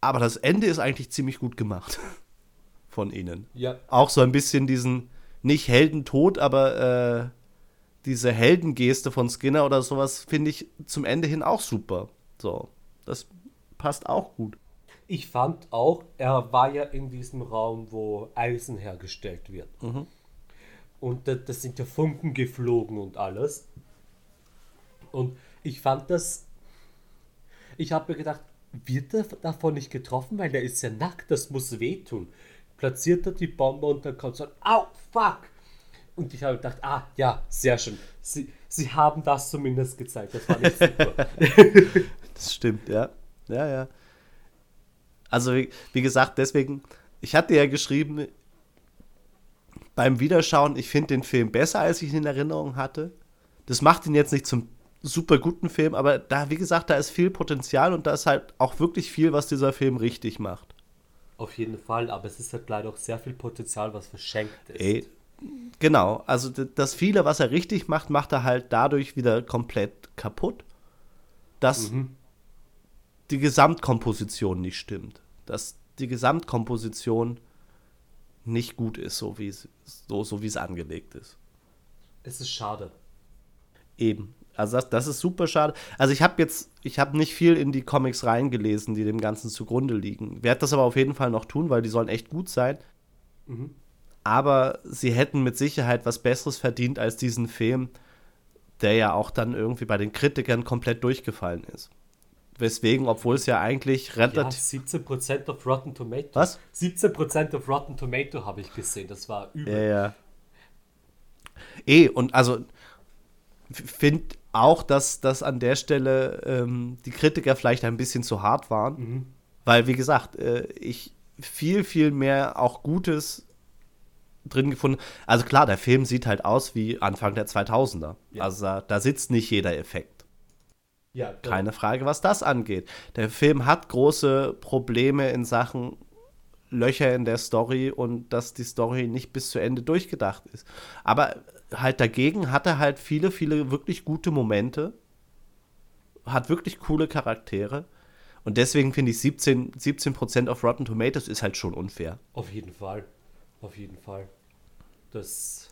aber das Ende ist eigentlich ziemlich gut gemacht von ihnen Ja, auch so ein bisschen diesen, nicht Heldentod, aber äh, diese Heldengeste von Skinner oder sowas finde ich zum Ende hin auch super. So, das passt auch gut. ich fand auch, er war ja in diesem Raum, wo Eisen hergestellt wird. Und da, da sind ja Funken geflogen und alles. Und ich fand das. Ich habe mir gedacht, wird er davon nicht getroffen, weil er ist ja nackt, das muss wehtun. Platziert er die Bombe und dann kommt so ein Au, fuck! Und ich habe gedacht, ah, ja, sehr schön. Sie, sie haben das zumindest gezeigt. Das war nicht super. Das stimmt, ja. Ja, ja. Also, wie, wie gesagt, deswegen, ich hatte ja geschrieben, beim Wiederschauen, ich finde den Film besser, als ich ihn in Erinnerung hatte. Das macht ihn jetzt nicht zum super guten Film, aber da, wie gesagt, da ist viel Potenzial und da ist halt auch wirklich viel, was dieser Film richtig macht. Auf jeden Fall, aber es ist halt leider auch sehr viel Potenzial, was verschenkt ist. Ey, genau, also das viele, was er richtig macht, macht er halt dadurch wieder komplett kaputt, dass die Gesamtkomposition nicht stimmt. Dass die Gesamtkomposition nicht gut ist, so wie es, so, so wie es angelegt ist. Es ist schade. Eben. Also das, das ist super schade. Also ich habe jetzt, ich habe nicht viel in die Comics reingelesen, die dem Ganzen zugrunde liegen. Werde das aber auf jeden Fall noch tun, weil die sollen echt gut sein. Aber sie hätten mit Sicherheit was Besseres verdient als diesen Film, der ja auch dann irgendwie bei den Kritikern komplett durchgefallen ist. Weswegen, obwohl es ja eigentlich Ja, relativ. 17% auf Rotten Tomato. Was? 17% auf Rotten Tomato habe ich gesehen. Das war übel. Ja, ja. Eh, und also finde auch, dass, dass an der Stelle ähm, die Kritiker vielleicht ein bisschen zu hart waren. Weil, wie gesagt, äh, ich viel, viel mehr auch Gutes drin gefunden. Also klar, der Film sieht halt aus wie Anfang der 2000er. Ja. Also da, da sitzt nicht jeder Effekt. Ja, Keine Frage, was das angeht. Der Film hat große Probleme in Sachen Löcher in der Story und dass die Story nicht bis zu Ende durchgedacht ist. Aber halt dagegen hat er halt viele, viele wirklich gute Momente, hat wirklich coole Charaktere und deswegen finde ich 17, 17% auf Rotten Tomatoes ist halt schon unfair. Auf jeden Fall. Auf jeden Fall. Das,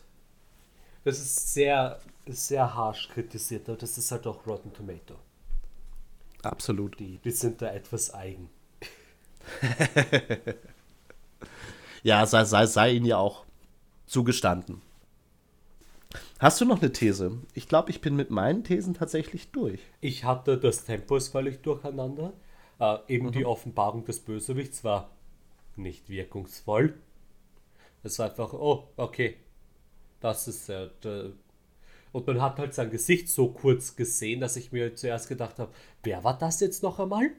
das ist sehr, sehr harsch kritisiert, aber das ist halt auch Rotten Tomato. Absolut. Die, die sind da etwas eigen. Ja, sei, sei, sei ihnen ja auch zugestanden. Hast du noch eine These? Ich glaube, ich bin mit meinen Thesen tatsächlich durch. Ich hatte das Tempo ist völlig durcheinander. Äh, eben die Offenbarung des Bösewichts war nicht wirkungsvoll. Es war einfach, oh, okay. Das ist äh, der, Und man hat halt sein Gesicht so kurz gesehen, dass ich mir zuerst gedacht habe, wer war das jetzt noch einmal?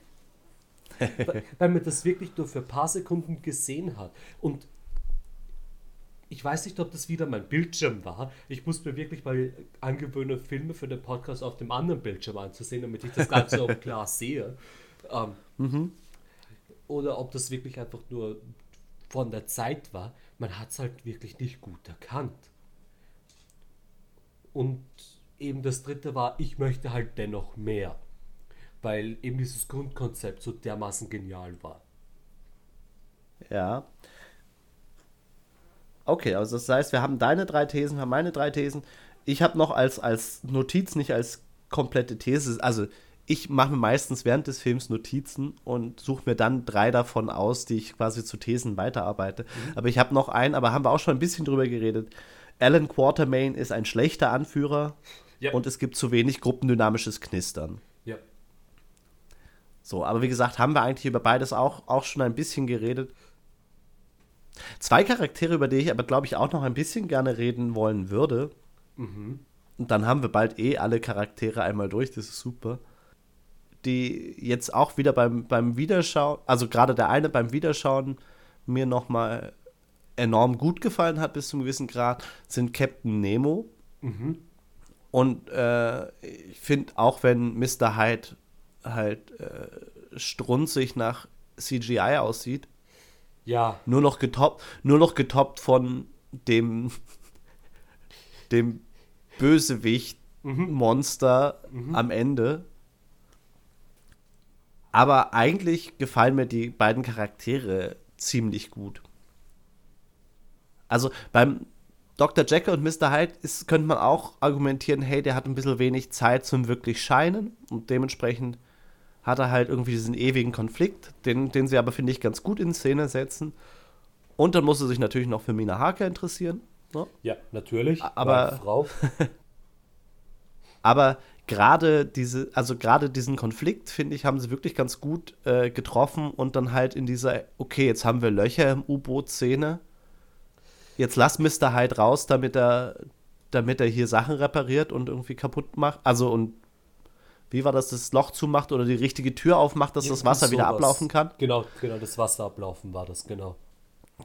weil, weil man das wirklich nur für ein paar Sekunden gesehen hat. Und ich weiß nicht, ob das wieder mein Bildschirm war. Ich muss mir wirklich mal angewöhnen, Filme für den Podcast auf dem anderen Bildschirm anzusehen, damit ich das Ganze auch klar sehe. Ähm, Oder ob das wirklich einfach nur von der Zeit war. Man hat es halt wirklich nicht gut erkannt. Und eben das dritte war, ich möchte halt dennoch mehr. Weil eben dieses Grundkonzept so dermaßen genial war. Ja. Okay, also das heißt, wir haben deine drei Thesen, wir haben meine drei Thesen. Ich habe noch als, als Notiz, nicht als komplette These, also ich mache mir meistens während des Films Notizen und suche mir dann drei davon aus, die ich quasi zu Thesen weiterarbeite. Aber ich habe noch einen, aber haben wir auch schon ein bisschen drüber geredet. Alan Quatermain ist ein schlechter Anführer Ja. und es gibt zu wenig gruppendynamisches Knistern. Ja. So, aber wie gesagt, haben wir eigentlich über beides auch, auch schon ein bisschen geredet. Zwei Charaktere, über die ich aber, glaube ich, auch noch ein bisschen gerne reden wollen würde. Und dann haben wir bald eh alle Charaktere einmal durch, das ist super. Die jetzt auch wieder beim, beim Wiederschauen, also gerade der eine beim Wiederschauen mir nochmal enorm gut gefallen hat bis zu einem gewissen Grad, sind Captain Nemo. Und äh, ich finde, auch wenn Mr. Hyde halt äh, strunzig nach CGI aussieht, Ja, nur noch getoppt, nur noch getoppt von dem, dem Bösewicht-Monster am Ende. Aber eigentlich gefallen mir die beiden Charaktere ziemlich gut. Also beim Dr. Jekyll und Mr. Hyde ist, könnte man auch argumentieren, hey, der hat ein bisschen wenig Zeit zum wirklich Scheinen und dementsprechend hat er halt irgendwie diesen ewigen Konflikt, den, den sie aber, finde ich, ganz gut in Szene setzen. Und dann muss er sich natürlich noch für Mina Harker interessieren. Ne? ja, natürlich. Aber- Frau. Aber gerade diese, also gerade diesen Konflikt, finde ich, haben sie wirklich ganz gut äh, getroffen und dann halt in dieser, okay, jetzt haben wir Löcher im U-Boot-Szene. Jetzt lass Mr. Hyde raus, damit er, damit er hier Sachen repariert und irgendwie kaputt macht. Also und wie war das, das Loch zumacht oder die richtige Tür aufmacht, dass das Wasser wieder ablaufen kann? Genau, genau, das Wasser ablaufen war das, genau.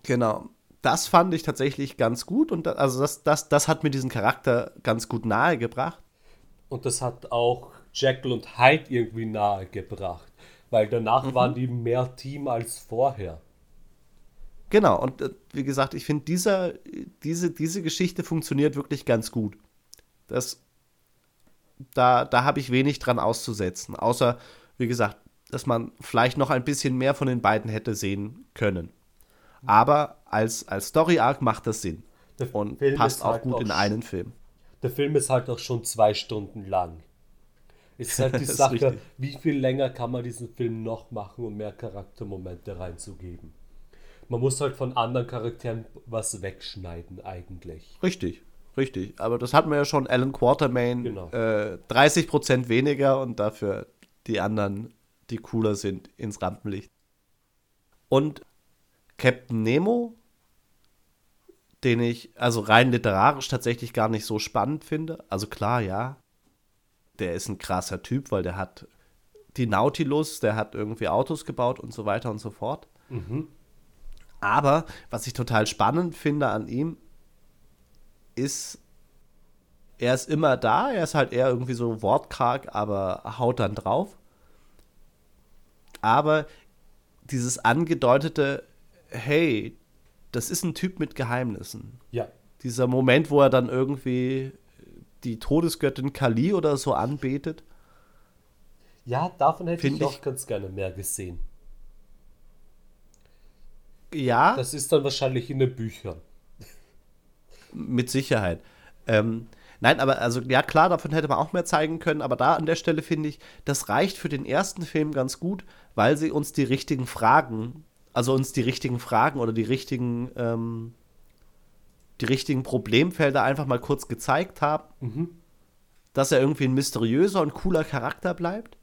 Genau. Das fand ich tatsächlich ganz gut und da, also das, das, das hat mir diesen Charakter ganz gut nahegebracht. Und das hat auch Jekyll und Hyde irgendwie nahegebracht. Weil danach Mhm. waren die mehr Team als vorher. Genau, und äh, wie gesagt, ich finde, diese, diese Geschichte funktioniert wirklich ganz gut. Das, da da habe ich wenig dran auszusetzen. Außer, wie gesagt, dass man vielleicht noch ein bisschen mehr von den beiden hätte sehen können. Aber als, als Story-Arc macht das Sinn. Der Und Film passt auch halt gut auch in einen Film. Der Film ist halt auch schon zwei Stunden lang. Es ist halt die Sache, wie viel länger kann man diesen Film noch machen, um mehr Charaktermomente reinzugeben. Man muss halt von anderen Charakteren was wegschneiden eigentlich. Richtig, richtig. Aber das hatten wir ja schon. Alan Quatermain Genau. äh, 30% weniger und dafür die anderen die cooler sind, ins Rampenlicht. Und Captain Nemo, den ich also rein literarisch tatsächlich gar nicht so spannend finde. Also klar, ja, der ist ein krasser Typ, weil der hat die Nautilus, der hat irgendwie Autos gebaut und so weiter und so fort. Mhm. Aber was ich total spannend finde an ihm, ist, er ist immer da, er ist halt eher irgendwie so wortkarg, aber haut dann drauf. Aber dieses angedeutete, hey, das ist ein Typ mit Geheimnissen. Ja. Dieser Moment, wo er dann irgendwie die Todesgöttin Kali oder so anbetet. Ja, davon hätte ich auch ganz gerne mehr gesehen. Ja. Das ist dann wahrscheinlich in den Büchern. Mit Sicherheit. Ähm, nein, aber also ja klar, davon hätte man auch mehr zeigen können, aber da an der Stelle finde ich, das reicht für den ersten Film ganz gut, weil sie uns die richtigen Fragen, also uns die richtigen Fragen oder die richtigen, ähm, die richtigen Problemfelder einfach mal kurz gezeigt haben, mhm. dass er irgendwie ein mysteriöser und cooler Charakter bleibt.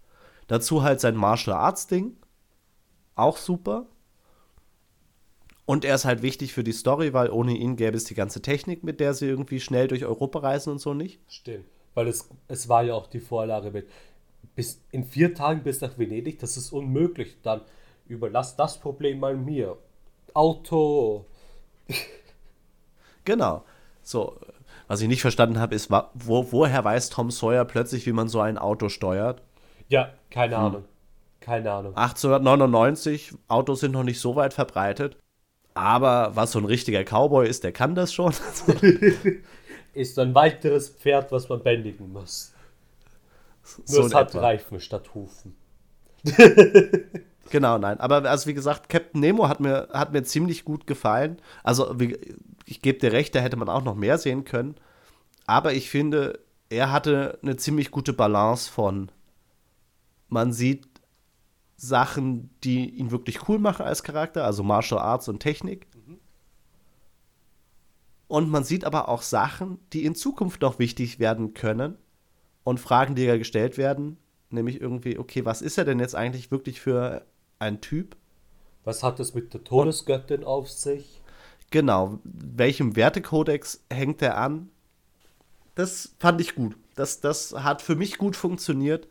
Dazu halt sein Martial Arts Ding, auch super. Und er ist halt wichtig für die Story, weil ohne ihn gäbe es die ganze Technik, mit der sie irgendwie schnell durch Europa reisen und so nicht. Stimmt. Weil es, es war ja auch die Vorlage mit, bis in vier Tagen bis nach Venedig, das ist unmöglich. Dann überlass das Problem mal mir. Auto. genau. So, was ich nicht verstanden habe, ist, wo, woher weiß Tom Sawyer plötzlich, wie man so ein Auto steuert? Ja, keine hm. Ahnung. Keine Ahnung. 1899, Autos sind noch nicht so weit verbreitet. Aber was so ein richtiger Cowboy ist, der kann das schon. ist ein weiteres Pferd, was man bändigen muss. Nur so es hat etwa. Reifen statt Hufen. genau, nein. Aber also wie gesagt, Captain Nemo hat mir, hat mir ziemlich gut gefallen. Also ich gebe dir recht, da hätte man auch noch mehr sehen können. Aber ich finde, er hatte eine ziemlich gute Balance von man sieht Sachen, die ihn wirklich cool machen als Charakter, also Martial Arts und Technik. Mhm. Und man sieht aber auch Sachen, die in Zukunft noch wichtig werden können und Fragen, die ja gestellt werden, nämlich irgendwie, okay, was ist er denn jetzt eigentlich wirklich für ein Typ? Was hat es mit der Todesgöttin auf sich? Genau, welchem Wertekodex hängt er an? Das fand ich gut. Das, das hat für mich gut funktioniert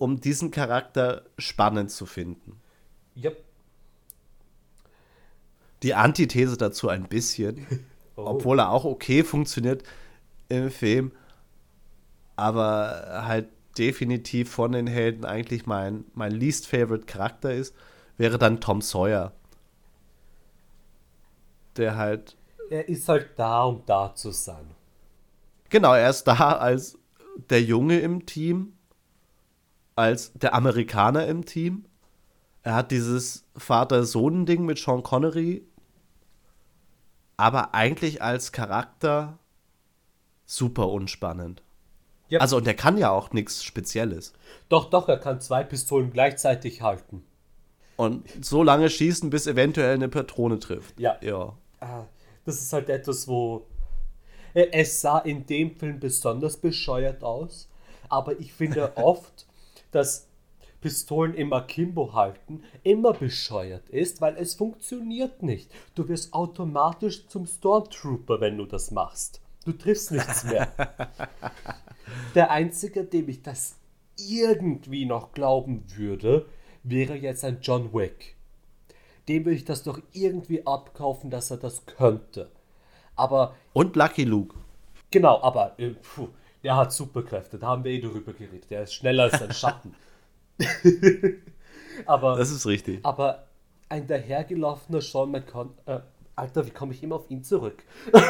um diesen Charakter spannend zu finden. Yep. Die Antithese dazu ein bisschen, oh. obwohl er auch okay funktioniert im Film, aber halt definitiv von den Helden eigentlich mein, mein least favorite Charakter ist, wäre dann Tom Sawyer. Der halt. Er ist halt da, um da zu sein. Genau, er ist da als der Junge im Team, als der Amerikaner im Team. Er hat dieses Vater-Sohn-Ding mit Sean Connery, aber eigentlich als Charakter super unspannend. Yep. Also, und er kann ja auch nichts Spezielles. Doch, doch, er kann zwei Pistolen gleichzeitig halten. Und so lange schießen, bis eventuell eine Patrone trifft. Ja. ja. Ah, das ist halt etwas, wo. Es sah in dem Film besonders bescheuert aus, aber ich finde oft dass Pistolen im Akimbo halten immer bescheuert ist, weil es funktioniert nicht. Du wirst automatisch zum Stormtrooper, wenn du das machst. Du triffst nichts mehr. Der Einzige, dem ich das irgendwie noch glauben würde, wäre jetzt ein John Wick. Dem würde ich das doch irgendwie abkaufen, dass er das könnte. Aber. Und Lucky Luke. Genau, aber äh, der hat Superkräfte, da haben wir eh drüber geredet. Der ist schneller als ein Schatten. aber, das ist richtig. Aber ein dahergelaufener Sean McCon... Äh, Alter, wie komme ich immer auf ihn zurück? ein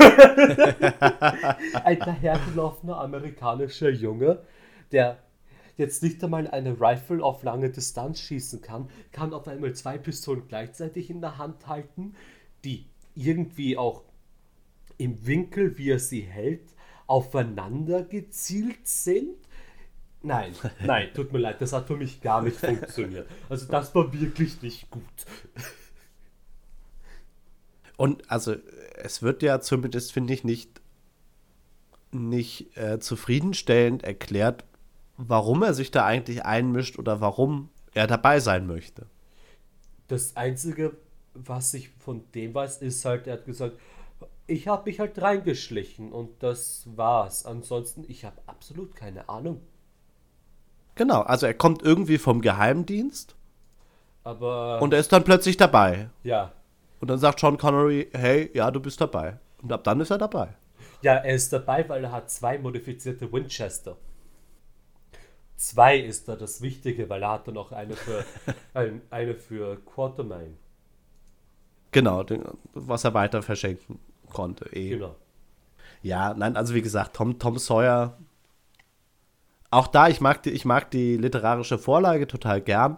dahergelaufener amerikanischer Junge, der jetzt nicht einmal eine Rifle auf lange Distanz schießen kann, kann auf einmal zwei Pistolen gleichzeitig in der Hand halten, die irgendwie auch im Winkel, wie er sie hält, aufeinander gezielt sind. Nein, nein, tut mir leid, das hat für mich gar nicht funktioniert. Also das war wirklich nicht gut. Und also es wird ja zumindest, finde ich, nicht, nicht äh, zufriedenstellend erklärt, warum er sich da eigentlich einmischt oder warum er dabei sein möchte. Das Einzige, was ich von dem weiß, ist halt, er hat gesagt, ich habe mich halt reingeschlichen und das war's. Ansonsten, ich habe absolut keine Ahnung. Genau, also er kommt irgendwie vom Geheimdienst Aber und er ist dann plötzlich dabei. ja, Und dann sagt Sean Connery, hey, ja, du bist dabei. Und ab dann ist er dabei. ja, er ist dabei, weil er hat zwei modifizierte Winchester. Zwei ist da das Wichtige, weil er hat dann noch eine für ein, eine für Quatermain. Genau, den, was er weiter verschenken konnte. Eh. Genau. Ja, nein, also wie gesagt, Tom, Tom Sawyer. Auch da, ich mag, die, ich mag die literarische Vorlage total gern.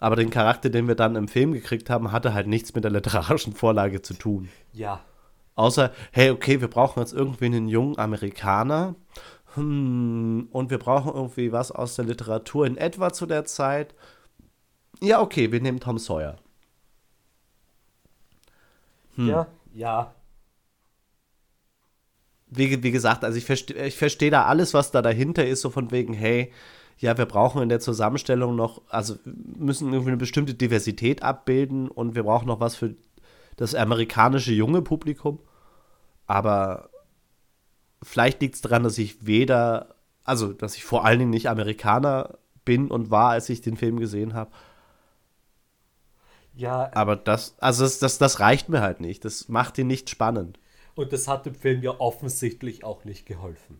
Aber den Charakter, den wir dann im Film gekriegt haben, hatte halt nichts mit der literarischen Vorlage zu tun. Ja, Außer, hey, okay, wir brauchen jetzt irgendwie einen jungen Amerikaner. Hm, und wir brauchen irgendwie was aus der Literatur in etwa zu der Zeit. Ja, okay, wir nehmen Tom Sawyer. Hm. ja, ja. Wie, wie gesagt, also ich verstehe ich versteh da alles, was da dahinter ist, so von wegen, hey, ja, wir brauchen in der Zusammenstellung noch, also müssen irgendwie eine bestimmte Diversität abbilden und wir brauchen noch was für das amerikanische junge Publikum. Aber vielleicht liegt es daran, dass ich weder, also dass ich vor allen Dingen nicht Amerikaner bin und war, als ich den Film gesehen habe. Ja, Aber das, also das, das, das reicht mir halt nicht. Das macht ihn nicht spannend. Und das hat dem Film ja offensichtlich auch nicht geholfen.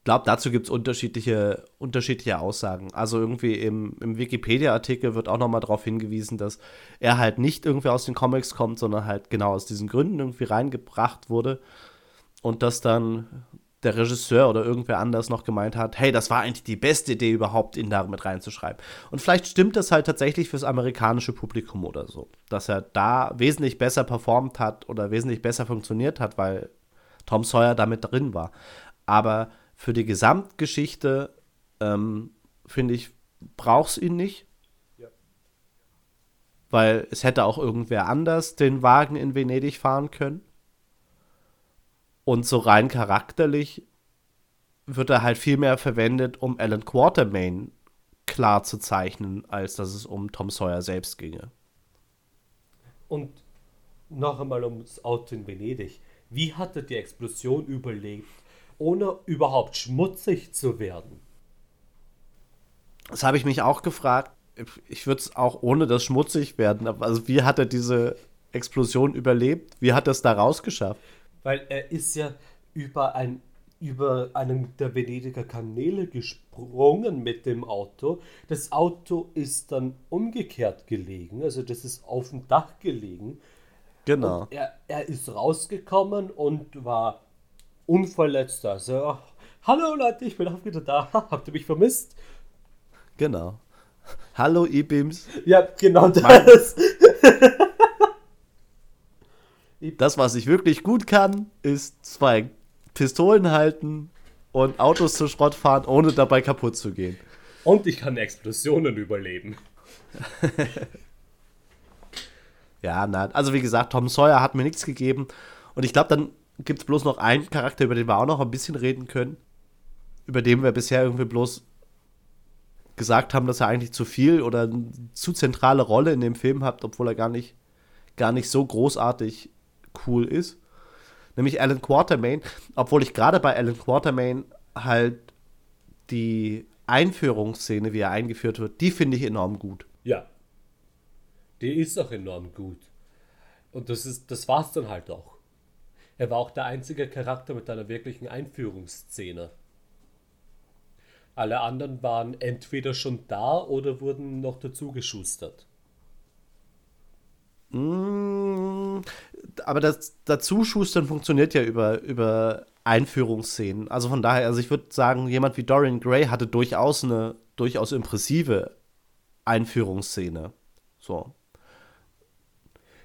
Ich glaube, dazu gibt es unterschiedliche, unterschiedliche Aussagen. Also irgendwie im, im Wikipedia-Artikel wird auch nochmal darauf hingewiesen, dass er halt nicht irgendwie aus den Comics kommt, sondern halt genau aus diesen Gründen irgendwie reingebracht wurde. Und dass dann der Regisseur oder irgendwer anders noch gemeint hat, hey, das war eigentlich die beste Idee überhaupt, ihn da mit reinzuschreiben. Und vielleicht stimmt das halt tatsächlich fürs amerikanische Publikum oder so. Dass er da wesentlich besser performt hat oder wesentlich besser funktioniert hat, weil Tom Sawyer damit drin war. Aber für die Gesamtgeschichte, ähm, finde ich, brauchst ihn nicht. Ja. Weil es hätte auch irgendwer anders den Wagen in Venedig fahren können. Und so rein charakterlich wird er halt viel mehr verwendet, um Alan Quatermain klar zu zeichnen, als dass es um Tom Sawyer selbst ginge. Und noch einmal ums Auto in Venedig. Wie hat er die Explosion überlebt, ohne überhaupt schmutzig zu werden? Das habe ich mich auch gefragt. Ich würde es auch ohne das schmutzig werden. aber Also wie hat er diese Explosion überlebt? Wie hat er es da rausgeschafft? Weil er ist ja über, ein, über einen der Venediger Kanäle gesprungen mit dem Auto. Das Auto ist dann umgekehrt gelegen, also das ist auf dem Dach gelegen. Genau. Und er, er ist rausgekommen und war unverletzt. Also, hallo Leute, ich bin auch wieder da. Habt ihr mich vermisst? Genau. Hallo E-Beams. Ja, genau das. Das, was ich wirklich gut kann, ist zwei Pistolen halten und Autos zu Schrott fahren, ohne dabei kaputt zu gehen. Und ich kann Explosionen überleben. Ja, na, also wie gesagt, Tom Sawyer hat mir nichts gegeben. Und ich glaube, dann gibt es bloß noch einen Charakter, über den wir auch noch ein bisschen reden können. Über den wir bisher irgendwie bloß gesagt haben, dass er eigentlich zu viel oder eine zu zentrale Rolle in dem Film hat, obwohl er gar nicht, gar nicht so großartig cool ist. Nämlich Alan Quatermain. Obwohl ich gerade bei Alan Quatermain halt die Einführungsszene, wie er eingeführt wird, die finde ich enorm gut. Ja. Die ist auch enorm gut. Und das ist, das war's dann halt auch. Er war auch der einzige Charakter mit einer wirklichen Einführungsszene. Alle anderen waren entweder schon da oder wurden noch dazu geschustert. Mm, aber das Dazuschustern funktioniert ja über, über Einführungsszenen. Also von daher, also ich würde sagen, jemand wie Dorian Gray hatte durchaus eine durchaus impressive Einführungsszene. So.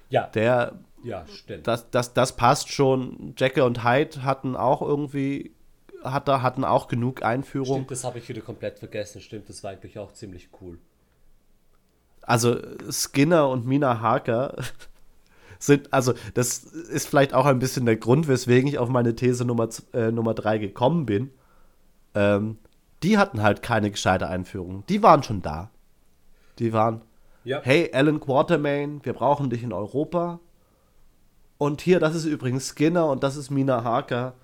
Ja, Der, ja, stimmt. das, das, das passt schon. Jekyll und Hyde hatten auch irgendwie, hatte, hatten auch genug Einführung. Stimmt, das habe ich wieder komplett vergessen. Stimmt, das war eigentlich auch ziemlich cool. Also Skinner und Mina Harker sind, also das ist vielleicht auch ein bisschen der Grund, weswegen ich auf meine These Nummer, äh, Nummer drei gekommen bin. Ähm, die hatten halt keine gescheite Einführung. Die waren schon da. Die waren, Ja. hey, Alan Quatermain, wir brauchen dich in Europa. Und hier, das ist übrigens Skinner und das ist Mina Harker.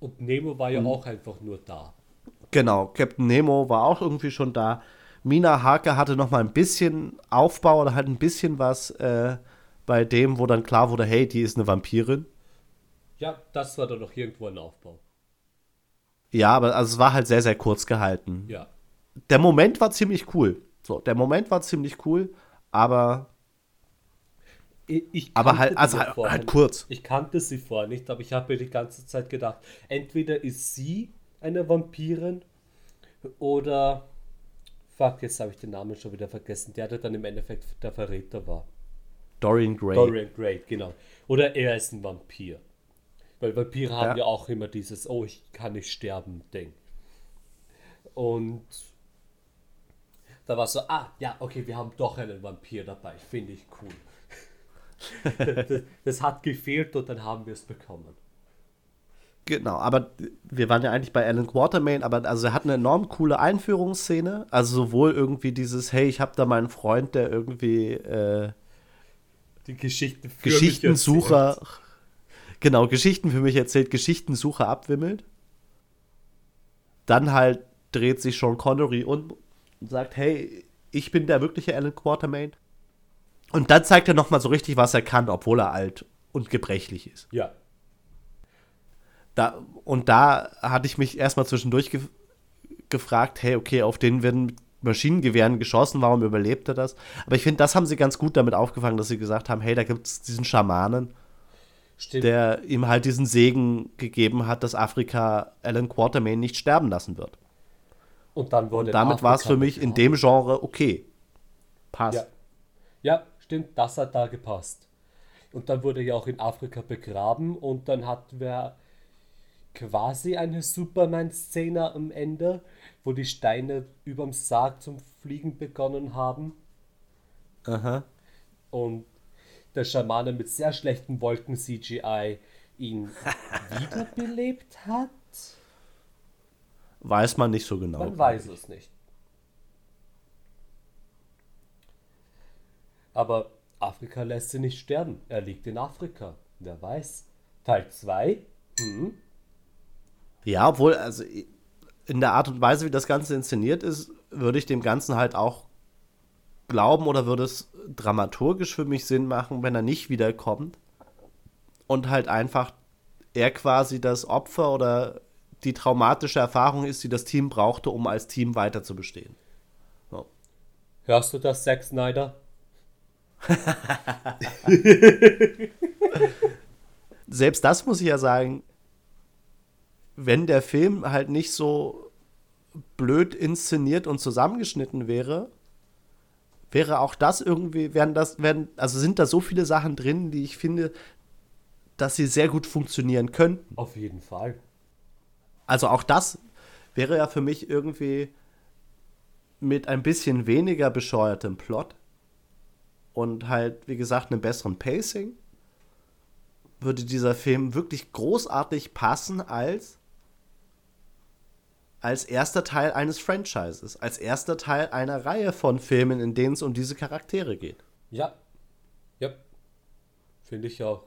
Und Nemo war ja Mhm. auch einfach nur da. Genau, Captain Nemo war auch irgendwie schon da. Mina Harker hatte noch mal ein bisschen Aufbau oder halt ein bisschen was äh, bei dem, wo dann klar wurde, hey, die ist eine Vampirin. Ja, das war dann noch irgendwo ein Aufbau. Ja, aber also es war halt sehr, sehr kurz gehalten. Ja. Der Moment war ziemlich cool. So, der Moment war ziemlich cool, aber, Ich, aber halt, also halt, halt kurz. Ich kannte sie vorher nicht, aber ich habe mir die ganze Zeit gedacht, entweder ist sie eine Vampirin oder fuck, jetzt habe ich den Namen schon wieder vergessen, der der dann im Endeffekt der Verräter war. Dorian Gray. Dorian Gray, genau. Oder er ist ein Vampir. Weil Vampire haben Ja. ja auch immer dieses, oh, ich kann nicht sterben, Ding. Und da war so, ah, ja, okay, wir haben doch einen Vampir dabei, finde ich cool. das, das hat gefehlt und dann haben wir es bekommen. Genau, aber wir waren ja eigentlich bei Alan Quatermain, aber also er hat eine enorm coole Einführungsszene. Also sowohl irgendwie dieses, hey, ich habe da meinen Freund, der irgendwie äh, Die Geschichte für Geschichtensucher, genau, Geschichten für mich erzählt, Geschichtensucher abwimmelt. Dann halt dreht sich Sean Connery um und sagt, hey, ich bin der wirkliche Alan Quatermain. Und dann zeigt er nochmal so richtig, was er kann, obwohl er alt und gebrechlich ist. Ja, Da, und da hatte ich mich erstmal zwischendurch ge gefragt, hey, okay, auf den werden mit Maschinengewehren geschossen, warum überlebt er das? Aber ich finde, das haben sie ganz gut damit aufgefangen, dass sie gesagt haben, hey, da gibt es diesen Schamanen, stimmt. der ihm halt diesen Segen gegeben hat, dass Afrika Alan Quatermain nicht sterben lassen wird. und dann wurde Und damit war es für mich in dem Genre okay. Passt. Ja. ja, stimmt, das hat da gepasst. Und dann wurde er ja auch in Afrika begraben und dann hatten wir quasi eine Superman-Szene am Ende, wo die Steine überm Sarg zum Fliegen begonnen haben Aha. und der Schamane mit sehr schlechten Wolken-CGI ihn wiederbelebt hat. Weiß man nicht so genau. Man weiß es nicht. Aber Afrika lässt sie nicht sterben. Er liegt in Afrika. Wer weiß. Teil 2? Ja, obwohl, also in der Art und Weise, wie das Ganze inszeniert ist, würde ich dem Ganzen halt auch glauben oder würde es dramaturgisch für mich Sinn machen, wenn er nicht wiederkommt und halt einfach er quasi das Opfer oder die traumatische Erfahrung ist, die das Team brauchte, um als Team weiter zu bestehen. So. Hörst du das, Zack Snyder? Selbst das muss ich ja sagen, wenn der Film halt nicht so blöd inszeniert und zusammengeschnitten wäre, wäre auch das irgendwie, wären das, wären, also sind da so viele Sachen drin, die ich finde, dass sie sehr gut funktionieren könnten. Auf jeden Fall. Also auch das wäre ja für mich irgendwie mit ein bisschen weniger bescheuertem Plot und halt, wie gesagt, einem besseren Pacing, würde dieser Film wirklich großartig passen als als erster Teil eines Franchises, als erster Teil einer Reihe von Filmen, in denen es um diese Charaktere geht. Ja. Ja. Finde ich auch.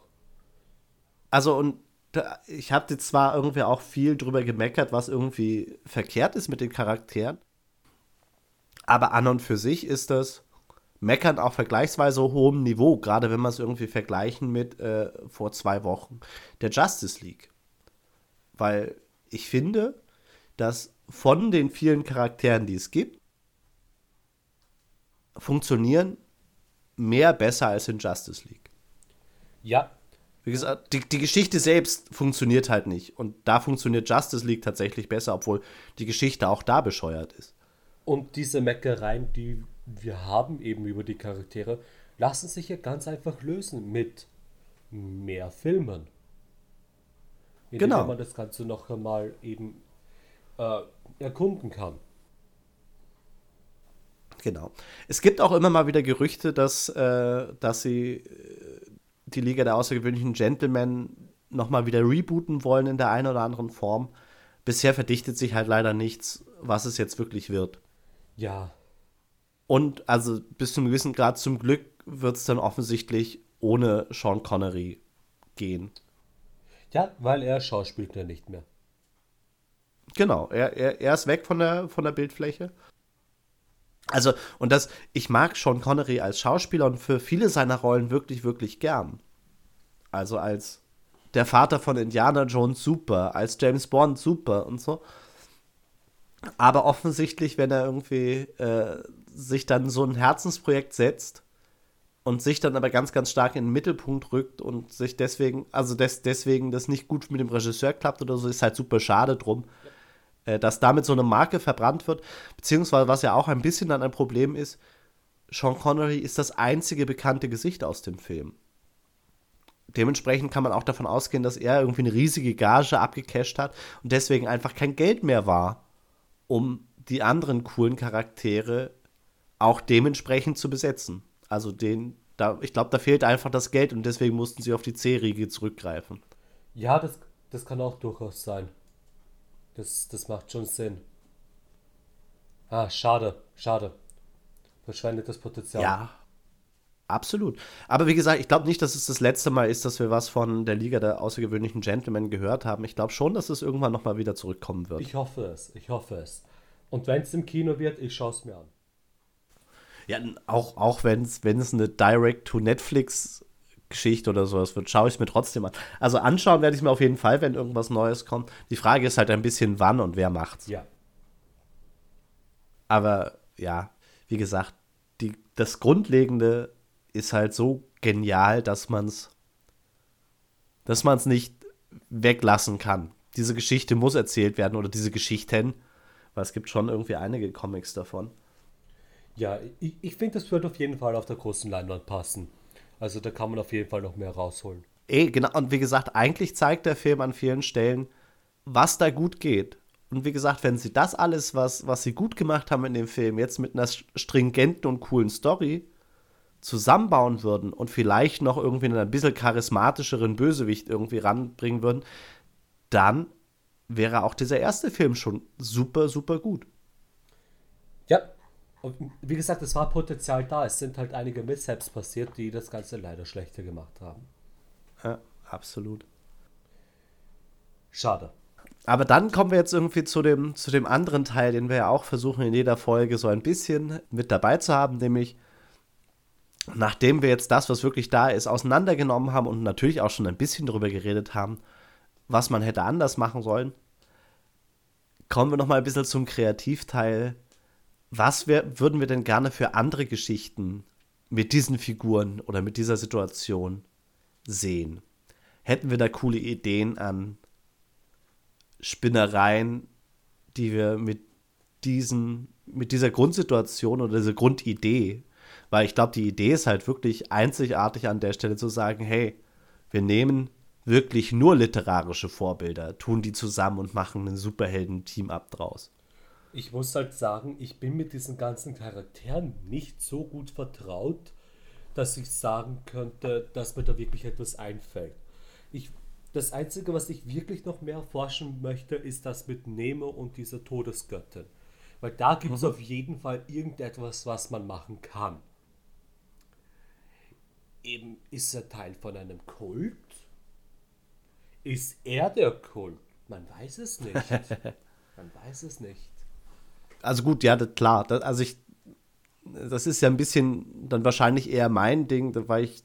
Also und da, ich habe jetzt zwar irgendwie auch viel drüber gemeckert, was irgendwie verkehrt ist mit den Charakteren, aber an und für sich ist das Meckern auf vergleichsweise hohem Niveau, gerade wenn man es irgendwie vergleichen mit äh, vor zwei Wochen der Justice League. Weil ich finde, dass von den vielen Charakteren, die es gibt, funktionieren mehr besser als in Justice League. Ja. Wie gesagt, die, die Geschichte selbst funktioniert halt nicht. Und da funktioniert Justice League tatsächlich besser, obwohl die Geschichte auch da bescheuert ist. Und diese Meckereien, die wir haben eben über die Charaktere, lassen sich ja ganz einfach lösen mit mehr Filmen. Indem Genau. man das Ganze noch einmal eben äh, erkunden kann. Genau. Es gibt auch immer mal wieder Gerüchte, dass, äh, dass sie äh, die Liga der außergewöhnlichen Gentlemen nochmal wieder rebooten wollen in der einen oder anderen Form. bisher verdichtet sich halt leider nichts, was es jetzt wirklich wird. Ja. Und also bis zu einem gewissen Grad zum Glück wird es dann offensichtlich ohne Sean Connery gehen. Ja, weil er schauspielt ja nicht mehr. Genau, er, er, er ist weg von der, von der Bildfläche. Also, und das, ich mag Sean Connery als Schauspieler und für viele seiner Rollen wirklich, wirklich gern. Also als der Vater von Indiana Jones super, als James Bond super und so. Aber offensichtlich, wenn er irgendwie äh, sich dann so ein Herzensprojekt setzt und sich dann aber ganz, ganz stark in den Mittelpunkt rückt und sich deswegen, also des, deswegen das nicht gut mit dem Regisseur klappt oder so, ist halt super schade drum, äh, dass damit so eine Marke verbrannt wird. Beziehungsweise, was ja auch ein bisschen dann ein Problem ist, Sean Connery ist das einzige bekannte Gesicht aus dem Film. Dementsprechend kann man auch davon ausgehen, dass er irgendwie eine riesige Gage abgecasht hat und deswegen einfach kein Geld mehr war, um die anderen coolen Charaktere auch dementsprechend zu besetzen. Also den, da, ich glaube, da fehlt einfach das Geld und deswegen mussten sie auf die C-Riege zurückgreifen. Ja, das, das kann auch durchaus sein. Das, das macht schon Sinn. Ah, schade, schade. Verschwendetes Potenzial. Ja, absolut. Aber wie gesagt, ich glaube nicht, dass es das letzte Mal ist, dass wir was von der Liga der außergewöhnlichen Gentlemen gehört haben. Ich glaube schon, dass es irgendwann nochmal wieder zurückkommen wird. Ich hoffe es, ich hoffe es. Und wenn es im Kino wird, ich schaue es mir an. Ja, auch, auch wenn es eine Direct-to-Netflix Geschichte oder sowas wird, schaue ich es mir trotzdem an. Also anschauen werde ich mir auf jeden Fall, wenn irgendwas Neues kommt. Die Frage ist halt ein bisschen wann und wer macht's. Ja. Aber ja, wie gesagt, die, das Grundlegende ist halt so genial, dass man es dass man es nicht weglassen kann. Diese Geschichte muss erzählt werden oder diese Geschichten, weil es gibt schon irgendwie einige Comics davon. Ja, ich, ich finde, das wird auf jeden Fall auf der großen Leinwand passen. Also da kann man auf jeden Fall noch mehr rausholen. Eh, genau. Und wie gesagt, eigentlich zeigt der Film an vielen Stellen, was da gut geht. Und wie gesagt, wenn sie das alles, was, was sie gut gemacht haben in dem Film, jetzt mit einer stringenten und coolen Story zusammenbauen würden und vielleicht noch irgendwie einen ein bisschen charismatischeren Bösewicht irgendwie ranbringen würden, dann wäre auch dieser erste Film schon super, super gut. Und wie gesagt, es war Potenzial da. Es sind halt einige Mishaps passiert, die das Ganze leider schlechter gemacht haben. Ja, absolut. Schade. Aber dann kommen wir jetzt irgendwie zu dem, zu dem anderen Teil, den wir ja auch versuchen in jeder Folge so ein bisschen mit dabei zu haben, nämlich nachdem wir jetzt das, was wirklich da ist, auseinandergenommen haben und natürlich auch schon ein bisschen darüber geredet haben, was man hätte anders machen sollen, kommen wir noch mal ein bisschen zum Kreativteil was wär, würden wir denn gerne für andere Geschichten mit diesen Figuren oder mit dieser Situation sehen? Hätten wir da coole Ideen an Spinnereien, die wir mit diesen, mit dieser Grundsituation oder dieser Grundidee, weil ich glaube, die Idee ist halt wirklich einzigartig an der Stelle zu sagen, hey, wir nehmen wirklich nur literarische Vorbilder, tun die zusammen und machen ein Superhelden-Team-Up draus ich muss halt sagen, ich bin mit diesen ganzen Charakteren nicht so gut vertraut, dass ich sagen könnte, dass mir da wirklich etwas einfällt. Ich, das Einzige, was ich wirklich noch mehr erforschen möchte, ist das mit Nemo und dieser Todesgöttin. Weil da gibt es mhm. auf jeden Fall irgendetwas, was man machen kann. Eben ist er Teil von einem Kult? Ist er der Kult? Man weiß es nicht. Man weiß es nicht also gut, ja, das, klar. Das, also ich, das ist ja ein bisschen dann wahrscheinlich eher mein Ding, weil ich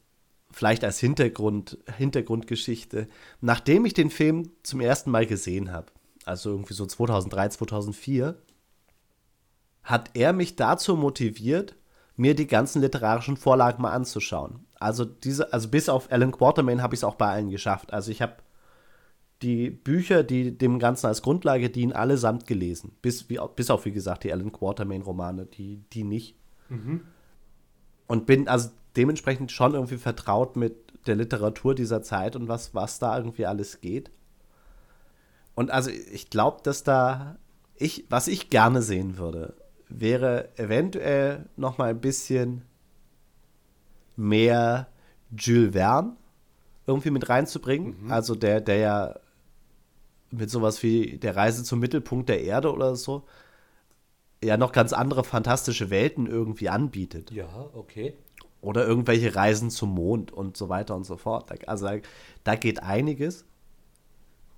vielleicht als Hintergrund, Hintergrundgeschichte, nachdem ich den Film zum ersten Mal gesehen habe, also irgendwie so 2003, 2004, hat er mich dazu motiviert, mir die ganzen literarischen Vorlagen mal anzuschauen. Also diese, also bis auf Alan Quatermain habe ich es auch bei allen geschafft. Also ich habe die Bücher, die dem Ganzen als Grundlage dienen, allesamt gelesen. Bis, wie, bis auf, wie gesagt, die Alan Quatermain-Romane, die, die nicht. Mhm. Und bin also dementsprechend schon irgendwie vertraut mit der Literatur dieser Zeit und was, was da irgendwie alles geht. Und also ich glaube, dass da ich, was ich gerne sehen würde, wäre eventuell noch mal ein bisschen mehr Jules Verne irgendwie mit reinzubringen. Mhm. Also der, der ja mit sowas wie der Reise zum Mittelpunkt der Erde oder so ja noch ganz andere fantastische Welten irgendwie anbietet. Ja, okay. Oder irgendwelche Reisen zum Mond und so weiter und so fort. Also da, da geht einiges,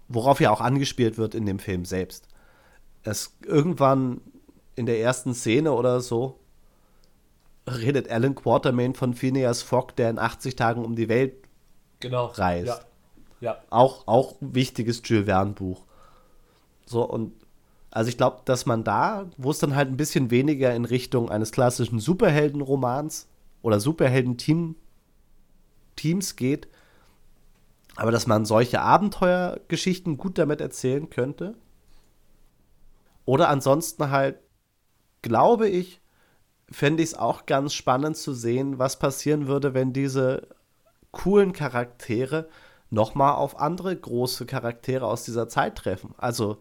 worauf ja auch angespielt wird in dem Film selbst. Es irgendwann in der ersten Szene oder so redet Alan Quatermain von Phineas Fogg, der in 80 Tagen um die Welt genau. reist. Ja. Ja. Auch, auch wichtiges Jules Verne-Buch. So, und also ich glaube, dass man da, wo es dann halt ein bisschen weniger in Richtung eines klassischen Superheldenromans oder Superhelden-Teams geht, aber dass man solche Abenteuergeschichten gut damit erzählen könnte. Oder ansonsten halt, glaube ich, fände ich es auch ganz spannend zu sehen, was passieren würde, wenn diese coolen Charaktere nochmal auf andere große Charaktere aus dieser Zeit treffen. Also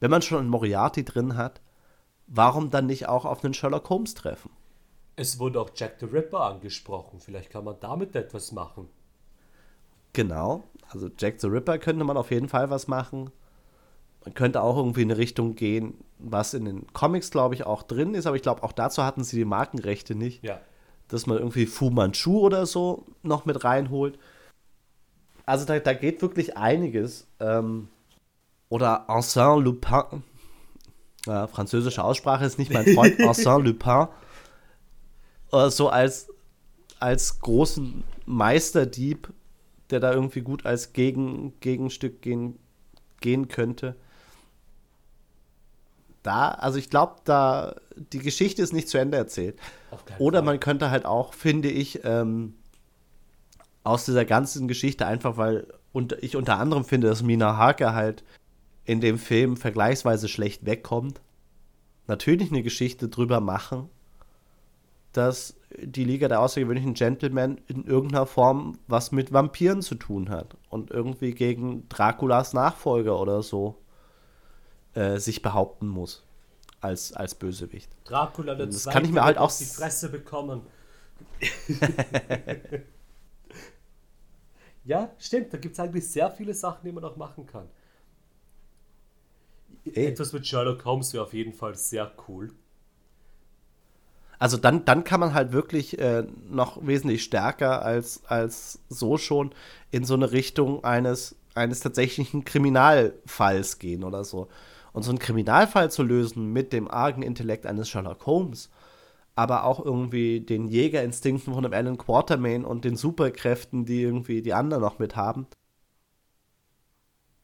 wenn man schon einen Moriarty drin hat, warum dann nicht auch auf einen Sherlock Holmes treffen? Es wurde auch Jack the Ripper angesprochen. Vielleicht kann man damit etwas machen. Genau. Also Jack the Ripper könnte man auf jeden Fall was machen. Man könnte auch irgendwie in eine Richtung gehen, was in den Comics, glaube ich, auch drin ist. Aber ich glaube, auch dazu hatten sie die Markenrechte nicht. Ja. Dass man irgendwie Fu Manchu oder so noch mit reinholt. Also da, da geht wirklich einiges. Ähm, oder Arsène Lupin. Ja, französische Aussprache ist nicht mein Freund. Arsène Lupin. Äh, so als, als großen Meisterdieb, der da irgendwie gut als Gegen, Gegenstück gehen, gehen könnte. Da, also ich glaube, da die Geschichte ist nicht zu Ende erzählt. Oder man könnte halt auch, finde ich, ähm, aus dieser ganzen Geschichte einfach, weil und ich unter anderem finde, dass Mina Harker halt in dem Film vergleichsweise schlecht wegkommt, natürlich eine Geschichte drüber machen, dass die Liga der außergewöhnlichen Gentlemen in irgendeiner Form was mit Vampiren zu tun hat und irgendwie gegen Draculas Nachfolger oder so äh, sich behaupten muss als, als Bösewicht. Dracula der das kann ich mir halt auch die Fresse bekommen. ja, stimmt, da gibt es eigentlich sehr viele Sachen, die man auch machen kann. Ey. Etwas mit Sherlock Holmes wäre auf jeden Fall sehr cool. Also dann, dann kann man halt wirklich äh, noch wesentlich stärker als, als so schon in so eine Richtung eines, eines tatsächlichen Kriminalfalls gehen oder so. Und so einen Kriminalfall zu lösen mit dem argen Intellekt eines Sherlock Holmes, aber auch irgendwie den Jägerinstinkten von einem Alan Quatermain und den Superkräften, die irgendwie die anderen noch mit haben,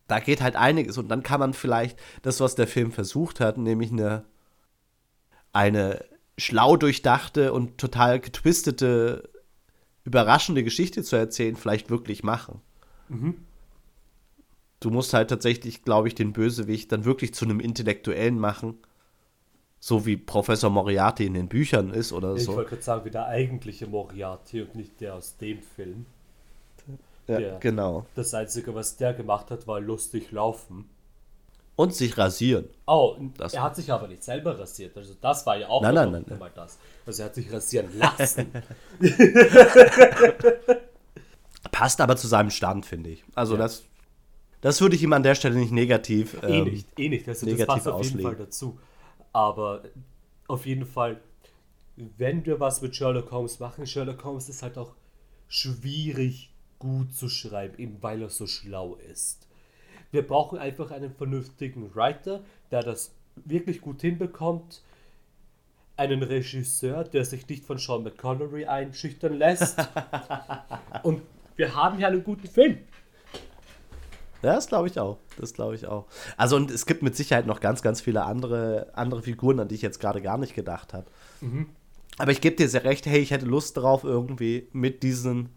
da geht halt einiges und dann kann man vielleicht das, was der Film versucht hat, nämlich eine, eine schlau durchdachte und total getwistete, überraschende Geschichte zu erzählen, vielleicht wirklich machen. Mhm. Du musst halt tatsächlich, glaube ich, den Bösewicht dann wirklich zu einem Intellektuellen machen. So wie Professor Moriarty in den Büchern ist oder ich so. Ich wollte gerade sagen, wie der eigentliche Moriarty und nicht der aus dem Film. Ja, der, genau. Das Einzige, was der gemacht hat, war lustig laufen. Und sich rasieren. Oh, das er hat sich aber nicht selber rasiert. Also das war ja auch nein, nein, nein, mal das. Also er hat sich rasieren lassen. Passt aber zu seinem Stand, finde ich. Also ja. das, das würde ich ihm an der Stelle nicht negativ. Eh ähm, nicht, eh nicht. Also das passt auf auslegen. jeden Fall dazu. Aber auf jeden Fall, wenn wir was mit Sherlock Holmes machen, Sherlock Holmes ist halt auch schwierig gut zu schreiben, eben weil er so schlau ist. Wir brauchen einfach einen vernünftigen Writer, der das wirklich gut hinbekommt. Einen Regisseur, der sich nicht von Sean McConnery einschüchtern lässt. Und wir haben hier einen guten Film. Ja, das glaube ich auch. Das glaube ich auch. Also, und es gibt mit Sicherheit noch ganz, ganz viele andere, andere Figuren, an die ich jetzt gerade gar nicht gedacht habe. Mhm. Aber ich gebe dir sehr recht, hey, ich hätte Lust darauf, irgendwie mit diesen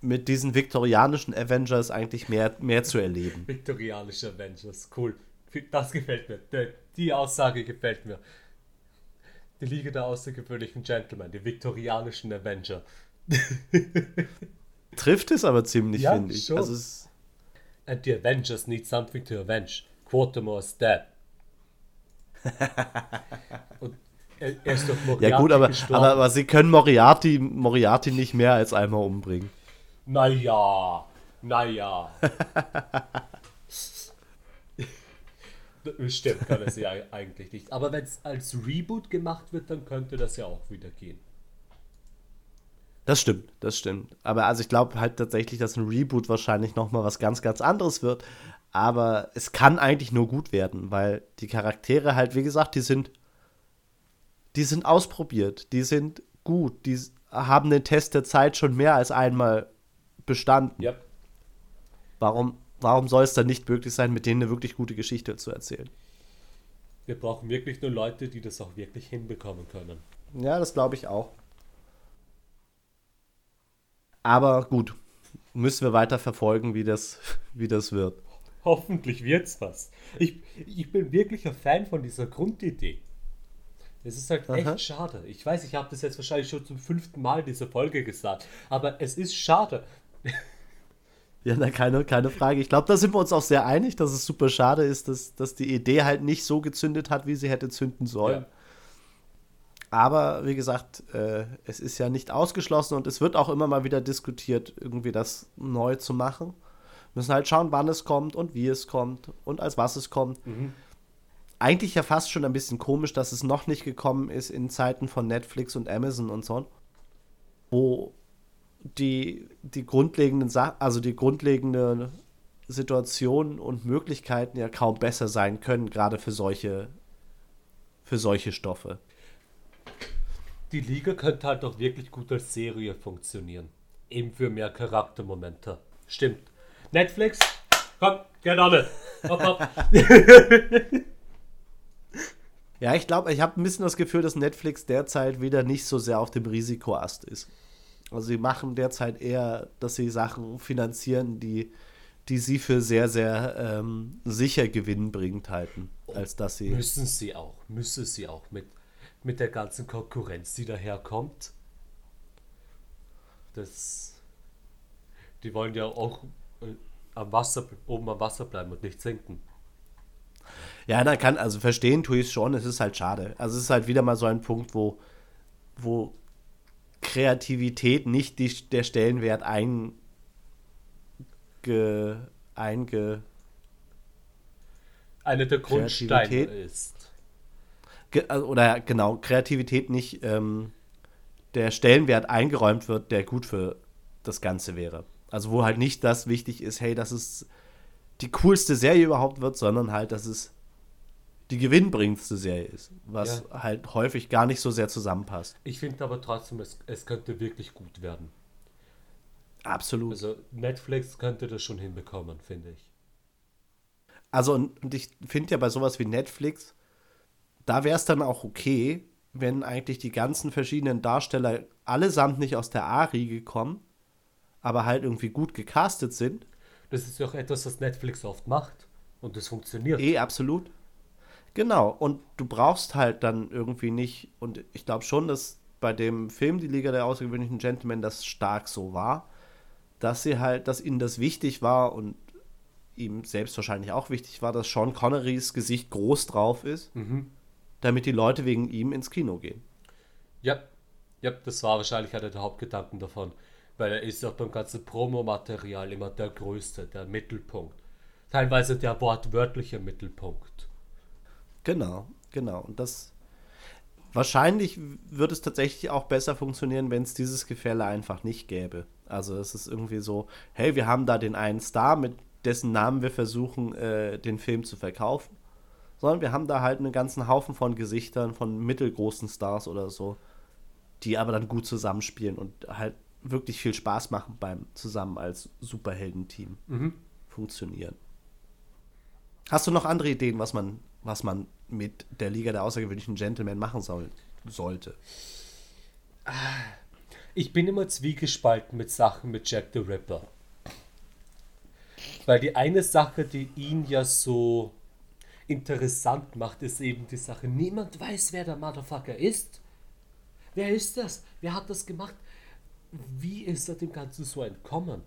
mit diesen viktorianischen Avengers eigentlich mehr, mehr zu erleben. Viktorianische Avengers, cool. Das gefällt mir. Die Aussage gefällt mir. Die Liga der außergewöhnlichen Gentlemen, die viktorianischen Avenger. Trifft es aber ziemlich, ja, finde ich. Also es And the Avengers need something to avenge. Quatermore is dead. Und er, er ist doch Moriarty Ja gut, aber, aber, aber, sie können Moriarty, Moriarty nicht mehr als einmal umbringen. Naja, naja. Stimmt, kann es ja eigentlich nicht. Aber wenn es als Reboot gemacht wird, dann könnte das ja auch wieder gehen. Das stimmt, das stimmt. Aber also ich glaube halt tatsächlich, dass ein Reboot wahrscheinlich noch mal was ganz, ganz anderes wird. Aber es kann eigentlich nur gut werden, weil die Charaktere halt, wie gesagt, die sind, die sind ausprobiert, die sind gut, die haben den Test der Zeit schon mehr als einmal bestanden. Ja. Warum, warum soll es dann nicht möglich sein, mit denen eine wirklich gute Geschichte zu erzählen? Wir brauchen wirklich nur Leute, die das auch wirklich hinbekommen können. Ja, das glaube ich auch. Aber gut, müssen wir weiter verfolgen, wie das, wie das wird. Hoffentlich wird's was. Ich, ich bin wirklich ein Fan von dieser Grundidee. Es ist halt echt Aha. schade. Ich weiß, ich habe das jetzt wahrscheinlich schon zum fünften Mal in dieser Folge gesagt, aber es ist schade. Ja, na, keine, keine Frage. Ich glaube, da sind wir uns auch sehr einig, dass es super schade ist, dass, dass die Idee halt nicht so gezündet hat, wie sie hätte zünden sollen. Ja. Aber wie gesagt, äh, es ist ja nicht ausgeschlossen und es wird auch immer mal wieder diskutiert, irgendwie das neu zu machen. Müssen halt schauen, wann es kommt und wie es kommt und als was es kommt. Eigentlich ja fast schon ein bisschen komisch, dass es noch nicht gekommen ist in Zeiten von Netflix und Amazon und so, wo die, die grundlegenden Sachen, also die grundlegende Situationen und Möglichkeiten ja kaum besser sein können, gerade für solche, für solche Stoffe. Die Liga könnte halt auch wirklich gut als Serie funktionieren. Eben für mehr Charaktermomente. Stimmt. Netflix, komm, it. Hopp, hopp. Ja, ich glaube, ich habe ein bisschen das Gefühl, dass Netflix derzeit wieder nicht so sehr auf dem Risikoast ist. Also sie machen derzeit eher, dass sie Sachen finanzieren, die, die sie für sehr, sehr ähm, sicher gewinnbringend halten, als dass sie. Müssen sie auch, müssen sie auch mit, mit der ganzen Konkurrenz, die daherkommt. Das. Die wollen ja auch äh, am Wasser, oben am Wasser bleiben und nicht sinken. Ja, da kann, also verstehen tue ich es schon, es ist halt schade. Also es ist halt wieder mal so ein Punkt, wo, wo Kreativität nicht die, der Stellenwert einge, einge, Eine der Grundsteine ist. Also, oder genau, Kreativität nicht ähm, der Stellenwert eingeräumt wird, der gut für das Ganze wäre. Also wo halt nicht das wichtig ist, hey, dass es die coolste Serie überhaupt wird, sondern halt, dass es die gewinnbringendste Serie ist, was halt häufig gar nicht so sehr zusammenpasst. Ich finde aber trotzdem, es, es könnte wirklich gut werden. Absolut. Also Netflix könnte das schon hinbekommen, finde ich. Also, und und ich finde ja bei sowas wie Netflix, da wäre es dann auch okay, wenn eigentlich die ganzen verschiedenen Darsteller allesamt nicht aus der A-Riege kommen, aber halt irgendwie gut gecastet sind. Das ist ja auch etwas, was Netflix oft macht. Und das funktioniert. Eh, absolut. Genau, und du brauchst halt dann irgendwie nicht, und ich glaube schon, dass bei dem Film Die Liga der außergewöhnlichen Gentlemen das stark so war, dass sie halt, dass ihnen das wichtig war und ihm selbst wahrscheinlich auch wichtig war, dass Sean Connerys Gesicht groß drauf ist, damit die Leute wegen ihm ins Kino gehen. Ja, ja, das war wahrscheinlich einer der Hauptgedanken davon. Weil er ist auch beim ganzen Promomaterial immer der Größte, der Mittelpunkt. Teilweise der wortwörtliche Mittelpunkt. Genau, genau. Und das wahrscheinlich wird es tatsächlich auch besser funktionieren, wenn es dieses Gefälle einfach nicht gäbe. Also es ist irgendwie so, hey, wir haben da den einen Star, mit dessen Namen wir versuchen, äh, den Film zu verkaufen. Sondern wir haben da halt einen ganzen Haufen von Gesichtern, von mittelgroßen Stars oder so, die aber dann gut zusammenspielen und halt wirklich viel Spaß machen beim zusammen als Superheldenteam funktionieren. Hast du noch andere Ideen, was man, was man mit der Liga der außergewöhnlichen Gentlemen machen soll, sollte? Ich bin immer zwiegespalten mit Sachen mit Jack the Ripper. Weil die eine Sache, die ihn ja so interessant macht, ist eben die Sache, niemand weiß, wer der Motherfucker ist. Wer ist das? Wer hat das gemacht? Wie ist er dem Ganzen so entkommen?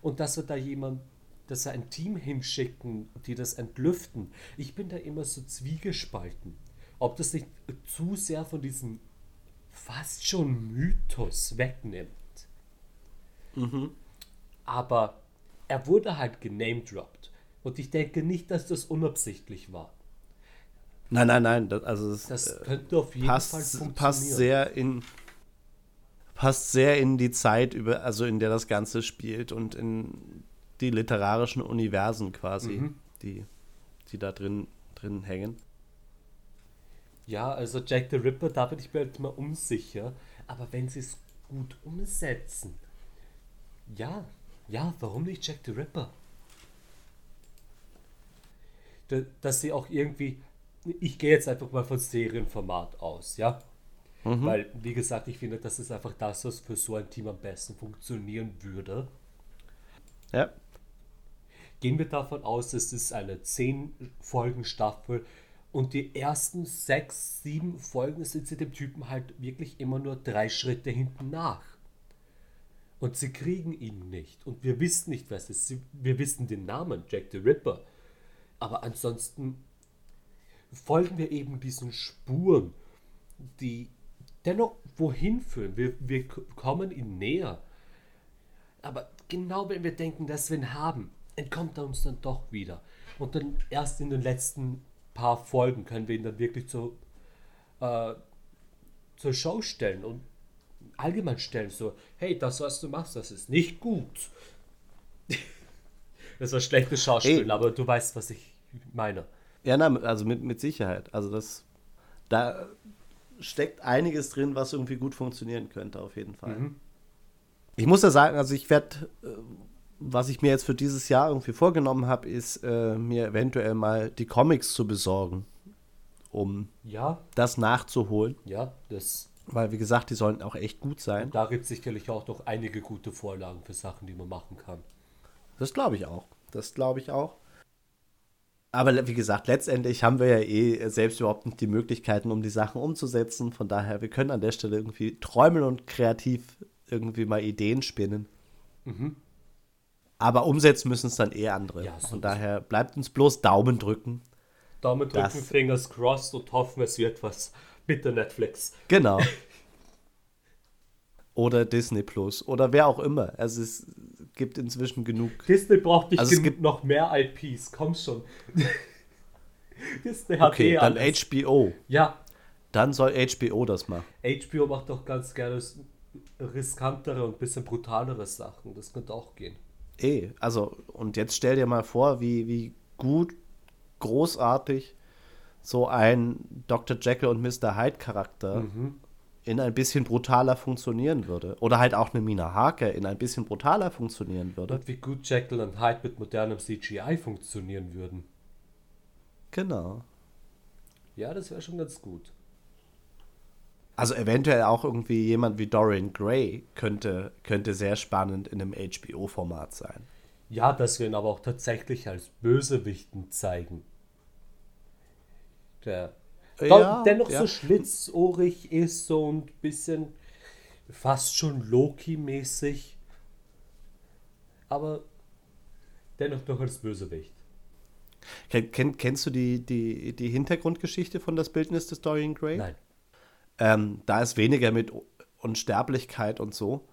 Und dass wir da jemand, dass er ein Team hinschicken, die das entlüften. Ich bin da immer so zwiegespalten. Ob das nicht zu sehr von diesem fast schon Mythos wegnimmt. Aber er wurde halt genamedropped. Und ich denke nicht, dass das unabsichtlich war. Nein, nein, nein. Das, also es, Das äh, könnte auf jeden Fall passt, funktionieren. passt sehr in passt sehr in die Zeit über also in der das Ganze spielt und in die literarischen Universen quasi Mhm. die die da drin drin hängen Ja, also Jack the Ripper, da bin ich mir halt mal unsicher. Aber wenn sie es gut umsetzen, ja, ja, warum nicht Jack the Ripper? Da- Dass sie auch irgendwie, ich gehe jetzt einfach mal von Serienformat aus, ja? Weil, wie gesagt, ich finde, das ist einfach das, was für so ein Team am besten funktionieren würde. ja Gehen wir davon aus, es ist eine 10 Folgen Staffel und die ersten 6, 7 Folgen sind sie dem Typen halt wirklich immer nur drei Schritte hinten nach. Und sie kriegen ihn nicht. Und wir wissen nicht, was es ist. Wir wissen den Namen, Jack the Ripper. Aber ansonsten folgen wir eben diesen Spuren, die dennoch wohin führen. Wir, wir kommen ihm näher. Aber genau wenn wir denken, dass wir ihn haben, entkommt er uns dann doch wieder. Und dann erst in den letzten paar Folgen können wir ihn dann wirklich zu, äh, zur Show stellen und allgemein stellen. So, hey, das, was du machst, das ist nicht gut. das war schlechtes Schauspiel, Ey. aber du weißt, was ich meine. ja na, also mit mit Sicherheit also das da steckt einiges drin was irgendwie gut funktionieren könnte auf jeden Fall Mhm. ich muss ja sagen also ich werde was ich mir jetzt für dieses Jahr irgendwie vorgenommen habe ist äh, mir eventuell mal die Comics zu besorgen um Ja, das nachzuholen ja, das, Weil, wie gesagt, die sollen auch echt gut sein. da gibt es sicherlich auch noch einige gute Vorlagen für Sachen, die man machen kann. Das glaube ich auch. Das glaube ich auch. Aber wie gesagt, letztendlich haben wir ja eh selbst überhaupt nicht die Möglichkeiten, um die Sachen umzusetzen. Von daher, wir können an der Stelle irgendwie träumen und kreativ irgendwie mal Ideen spinnen. Aber umsetzen müssen es dann eh andere. Ja, Von daher bleibt uns bloß Daumen drücken. Daumen drücken, Das- Fingers crossed und hoffen, es wird was. Bitte Netflix. Genau. Oder Disney Plus. Oder wer auch immer. Also es gibt inzwischen genug. Disney braucht nicht Also es genug- gibt- noch mehr IPs, komm schon. Disney hat Okay, eh dann alles. HBO. Ja, Dann soll HBO das machen. HBO macht doch ganz gerne riskantere und bisschen brutalere Sachen. Das könnte auch gehen. Eh, also, und jetzt stell dir mal vor, wie, wie gut, großartig so ein Dr. Jekyll und Mr. Hyde Charakter in ein bisschen brutaler funktionieren würde. Oder halt auch eine Mina Harker in ein bisschen brutaler funktionieren würde. Und wie gut Jekyll und Hyde mit modernem CGI funktionieren würden. Genau. Ja, das wäre schon ganz gut. Also eventuell auch irgendwie jemand wie Dorian Gray könnte, könnte sehr spannend in einem HBO-Format sein. Ja, dass wir ihn aber auch tatsächlich als Bösewichten zeigen. Der Ja, dennoch ja. so schlitzohrig ist, so ein bisschen fast schon Loki-mäßig. Aber dennoch doch als Bösewicht. Ken, kenn, kennst du die, die, die Hintergrundgeschichte von das Bildnis des Dorian Gray? Nein. Ähm, da ist weniger mit Unsterblichkeit und so.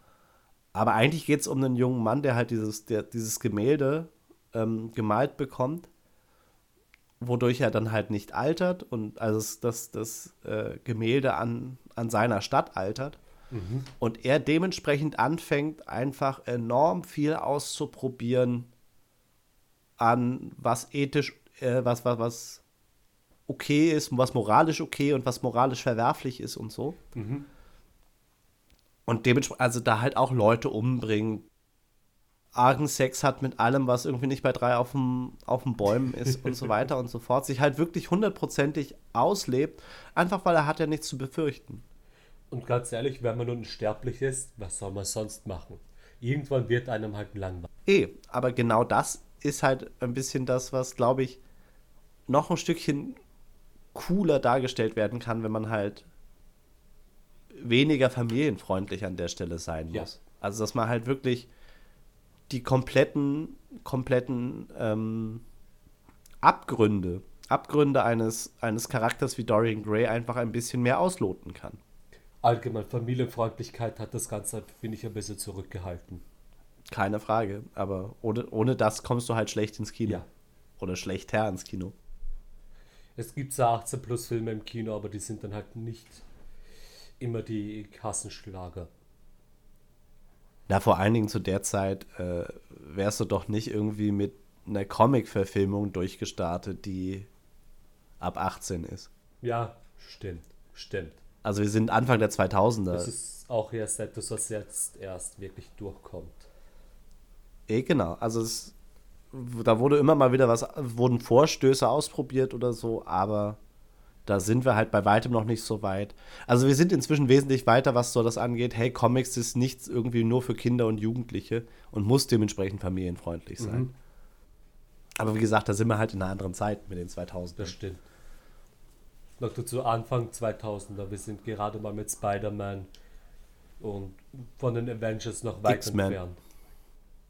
Aber eigentlich geht es um einen jungen Mann, der halt dieses, der, dieses Gemälde ähm, gemalt bekommt, wodurch er dann halt nicht altert und also das, das, äh, Gemälde an, an seiner Stadt altert. Und er dementsprechend anfängt, einfach enorm viel auszuprobieren an was ethisch, äh, was, was, was okay ist, und was moralisch okay und was moralisch verwerflich ist und so. Und dementsprechend, also da halt auch Leute umbringen, argen Sex hat mit allem, was irgendwie nicht bei drei auf dem, auf dem Bäumen ist und so weiter und so fort, sich halt wirklich hundertprozentig auslebt, einfach weil er hat ja nichts zu befürchten. Und ganz ehrlich, wenn man nun sterblich ist, was soll man sonst machen? Irgendwann wird einem halt langweilig. Eh, aber genau das ist halt ein bisschen das, was, glaube ich, noch ein Stückchen cooler dargestellt werden kann, wenn man halt weniger familienfreundlich an der Stelle sein Ja. muss. Also, dass man halt wirklich die kompletten, kompletten ähm, Abgründe, Abgründe eines, eines Charakters wie Dorian Gray einfach ein bisschen mehr ausloten kann. Allgemein Familienfreundlichkeit hat das Ganze, finde ich, ein bisschen zurückgehalten. Keine Frage. Aber ohne, ohne das kommst du halt schlecht ins Kino. Ja. Oder schlechter ins Kino. Es gibt zwar 18 plus Filme im Kino, aber die sind dann halt nicht immer die Kassenschlager. Na, vor allen Dingen zu der Zeit äh, wärst du doch nicht irgendwie mit einer Comic-Verfilmung durchgestartet, die ab 18 ist. Ja, stimmt, stimmt. Also wir sind Anfang der 2000er. Das ist auch erst etwas, was jetzt erst wirklich durchkommt. Eh, genau. Also es, da wurde immer mal wieder was, wurden Vorstöße ausprobiert oder so, aber da sind wir halt bei weitem noch nicht so weit. Also wir sind inzwischen wesentlich weiter, was so das angeht. Hey, Comics ist nichts irgendwie nur für Kinder und Jugendliche und muss dementsprechend familienfreundlich sein. Mhm. Aber wie gesagt, da sind wir halt in einer anderen Zeit mit den 2000 Das stimmt. Noch dazu Anfang 2000er. Wir sind gerade mal mit Spider-Man und von den Avengers noch weit entfernt.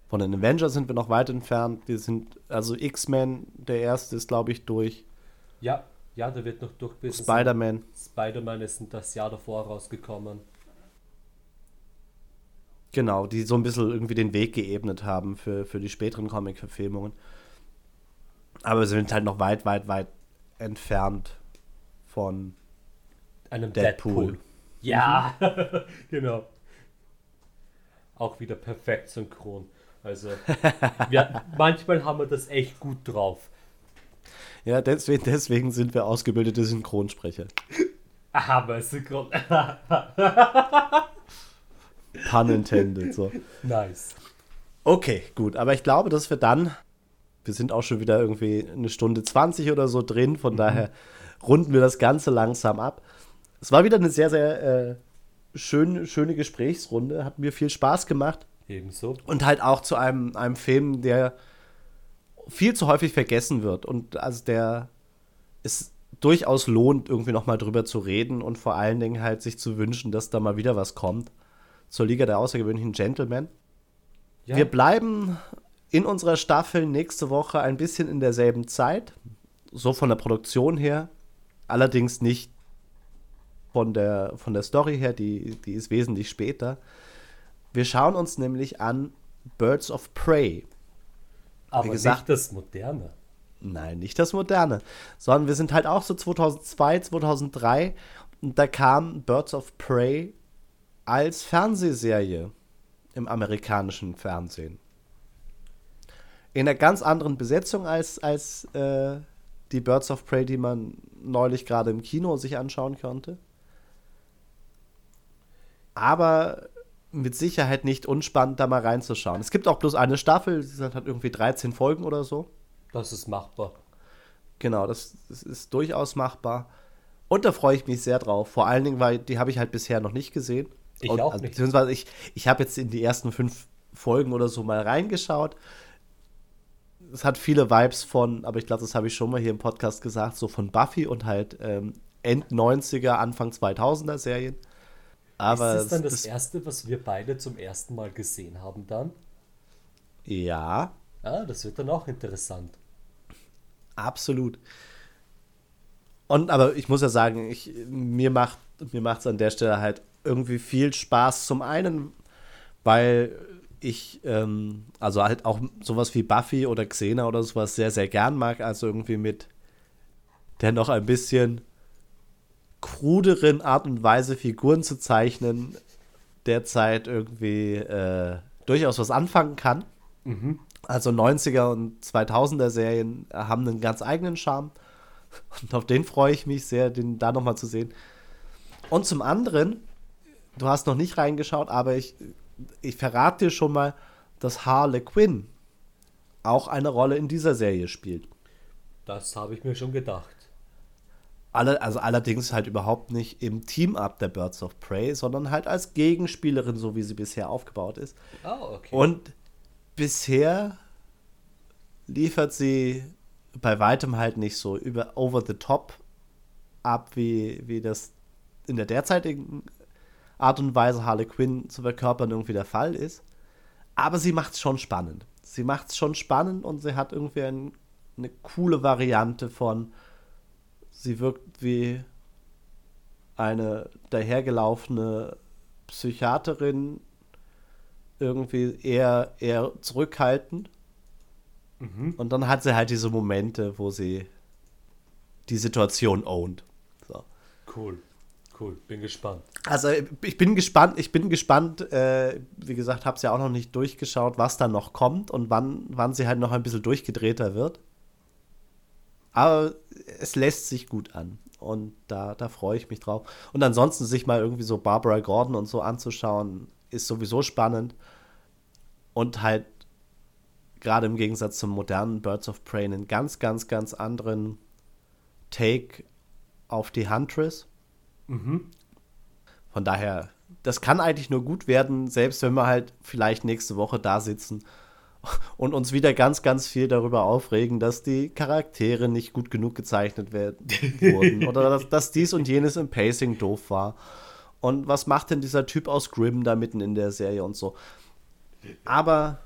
Von den Avengers sind wir noch weit entfernt. Wir sind, also X-Men, der erste ist, glaube ich, durch. Ja, ja, der wird noch durch. Spider-Man. Spider-Man ist das Jahr davor rausgekommen. Genau, die so ein bisschen irgendwie den Weg geebnet haben für, für die späteren Comic-Verfilmungen. Aber wir sind halt noch weit, weit, weit entfernt von einem Deadpool. Deadpool. Ja, genau. Auch wieder perfekt synchron. Also, wir, manchmal haben wir das echt gut drauf. Ja, deswegen, deswegen sind wir ausgebildete Synchronsprecher. Aber synchron. Pun intended, so. Nice. Okay, gut. Aber ich glaube, dass wir dann, wir sind auch schon wieder irgendwie eine Stunde 20 oder so drin, von mhm. daher runden wir das Ganze langsam ab. Es war wieder eine sehr, sehr äh, schön, schöne Gesprächsrunde. Hat mir viel Spaß gemacht. Ebenso. Und halt auch zu einem, einem Film, der viel zu häufig vergessen wird und also der es durchaus lohnt, irgendwie nochmal drüber zu reden und vor allen Dingen halt sich zu wünschen, dass da mal wieder was kommt zur Liga der außergewöhnlichen Gentlemen. Ja. Wir bleiben in unserer Staffel nächste Woche ein bisschen in derselben Zeit, so von der Produktion her, allerdings nicht von der, von der Story her, die, die ist wesentlich später. Wir schauen uns nämlich an Birds of Prey. Aber gesagt, nicht das Moderne. Nein, nicht das Moderne, sondern wir sind halt auch so 2002, 2003 und da kam Birds of Prey als Fernsehserie im amerikanischen Fernsehen. In einer ganz anderen Besetzung als, als äh, die Birds of Prey, die man neulich gerade im Kino sich anschauen konnte. Aber mit Sicherheit nicht unspannend, da mal reinzuschauen. Es gibt auch bloß eine Staffel, die hat irgendwie 13 Folgen oder so. Das ist machbar. Genau, das, das ist durchaus machbar. Und da freue ich mich sehr drauf. Vor allen Dingen, weil die habe ich halt bisher noch nicht gesehen. Ich Und, auch nicht. Beziehungsweise ich, ich habe jetzt in die ersten fünf Folgen oder so mal reingeschaut. Es hat viele Vibes von, aber ich glaube, das habe ich schon mal hier im Podcast gesagt, so von Buffy und halt ähm, End 90er, Anfang 2000er Serien. Aber ist das dann das, das erste, was wir beide zum ersten Mal gesehen haben dann? Ja. Ah, das wird dann auch interessant. Absolut. Und aber ich muss ja sagen, ich, mir macht mir macht es an der Stelle halt irgendwie viel Spaß. Zum einen, weil ich ähm, also halt auch sowas wie Buffy oder Xena oder sowas sehr, sehr gern mag. Also irgendwie mit dennoch ein bisschen kruderen Art und Weise Figuren zu zeichnen, derzeit irgendwie äh, durchaus was anfangen kann. Mhm. Also 90er und 2000er Serien haben einen ganz eigenen Charme. Und auf den freue ich mich sehr, den da nochmal zu sehen. Und zum anderen, du hast noch nicht reingeschaut, aber ich, ich verrate dir schon mal, dass Harley Quinn auch eine Rolle in dieser Serie spielt. Das habe ich mir schon gedacht. Alle, also allerdings halt überhaupt nicht im Team-Up der Birds of Prey, sondern halt als Gegenspielerin, so wie sie bisher aufgebaut ist. Oh, okay. Und bisher liefert sie bei weitem halt nicht so über over the top ab, wie, wie das in der derzeitigen Art und Weise Harley Quinn zu verkörpern irgendwie der Fall ist. Aber sie macht es schon spannend. Sie macht es schon spannend und sie hat irgendwie ein, eine coole Variante von Sie wirkt wie eine dahergelaufene Psychiaterin, irgendwie eher, eher zurückhaltend. Mhm. Und dann hat sie halt diese Momente, wo sie die Situation owned. So. Cool, cool, bin gespannt. Also ich bin gespannt, ich bin gespannt, äh, wie gesagt, habe es ja auch noch nicht durchgeschaut, was da noch kommt und wann, wann sie halt noch ein bisschen durchgedrehter wird. Aber es lässt sich gut an und da, da freue ich mich drauf. Und ansonsten sich mal irgendwie so Barbara Gordon und so anzuschauen, ist sowieso spannend. Und halt gerade im Gegensatz zum modernen Birds of Prey einen ganz, ganz, ganz anderen Take auf die Huntress. Mhm. Von daher, das kann eigentlich nur gut werden, selbst wenn wir halt vielleicht nächste Woche da sitzen und uns wieder ganz, ganz viel darüber aufregen, dass die Charaktere nicht gut genug gezeichnet werden, wurden oder dass, dass, dies und jenes im Pacing doof war. Und was macht denn dieser Typ aus Grimm da mitten in der Serie und so? Aber.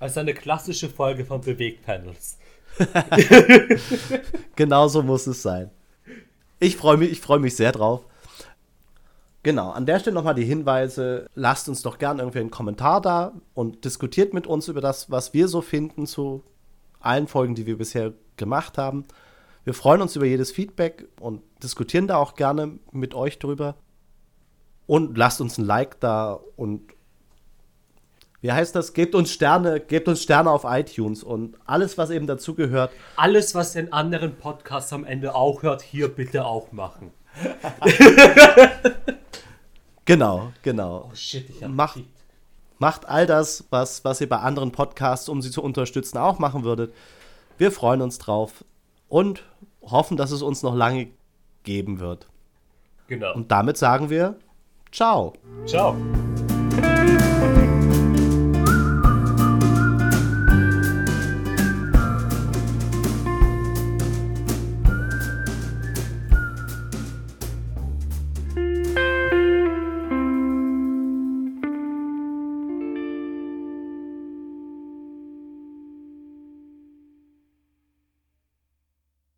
Also eine klassische Folge von Bewegpanels. Genauso muss es sein. Ich freue mich, freu mich sehr drauf. Genau, an der Stelle nochmal die Hinweise. Lasst uns doch gerne irgendwie einen Kommentar da und diskutiert mit uns über das, was wir so finden zu allen Folgen, die wir bisher gemacht haben. Wir freuen uns über jedes Feedback und diskutieren da auch gerne mit euch drüber. Und lasst uns ein Like da und wie heißt das? Gebt uns Sterne, gebt uns Sterne auf iTunes und alles, was eben dazugehört. Alles, was in anderen Podcasts am Ende auch hört, hier bitte auch machen. Genau, genau. Oh shit, ich hab macht, macht all das, was, was ihr bei anderen Podcasts, um sie zu unterstützen, auch machen würdet. Wir freuen uns drauf und hoffen, dass es uns noch lange geben wird. Genau. Und damit sagen wir Ciao. Ciao.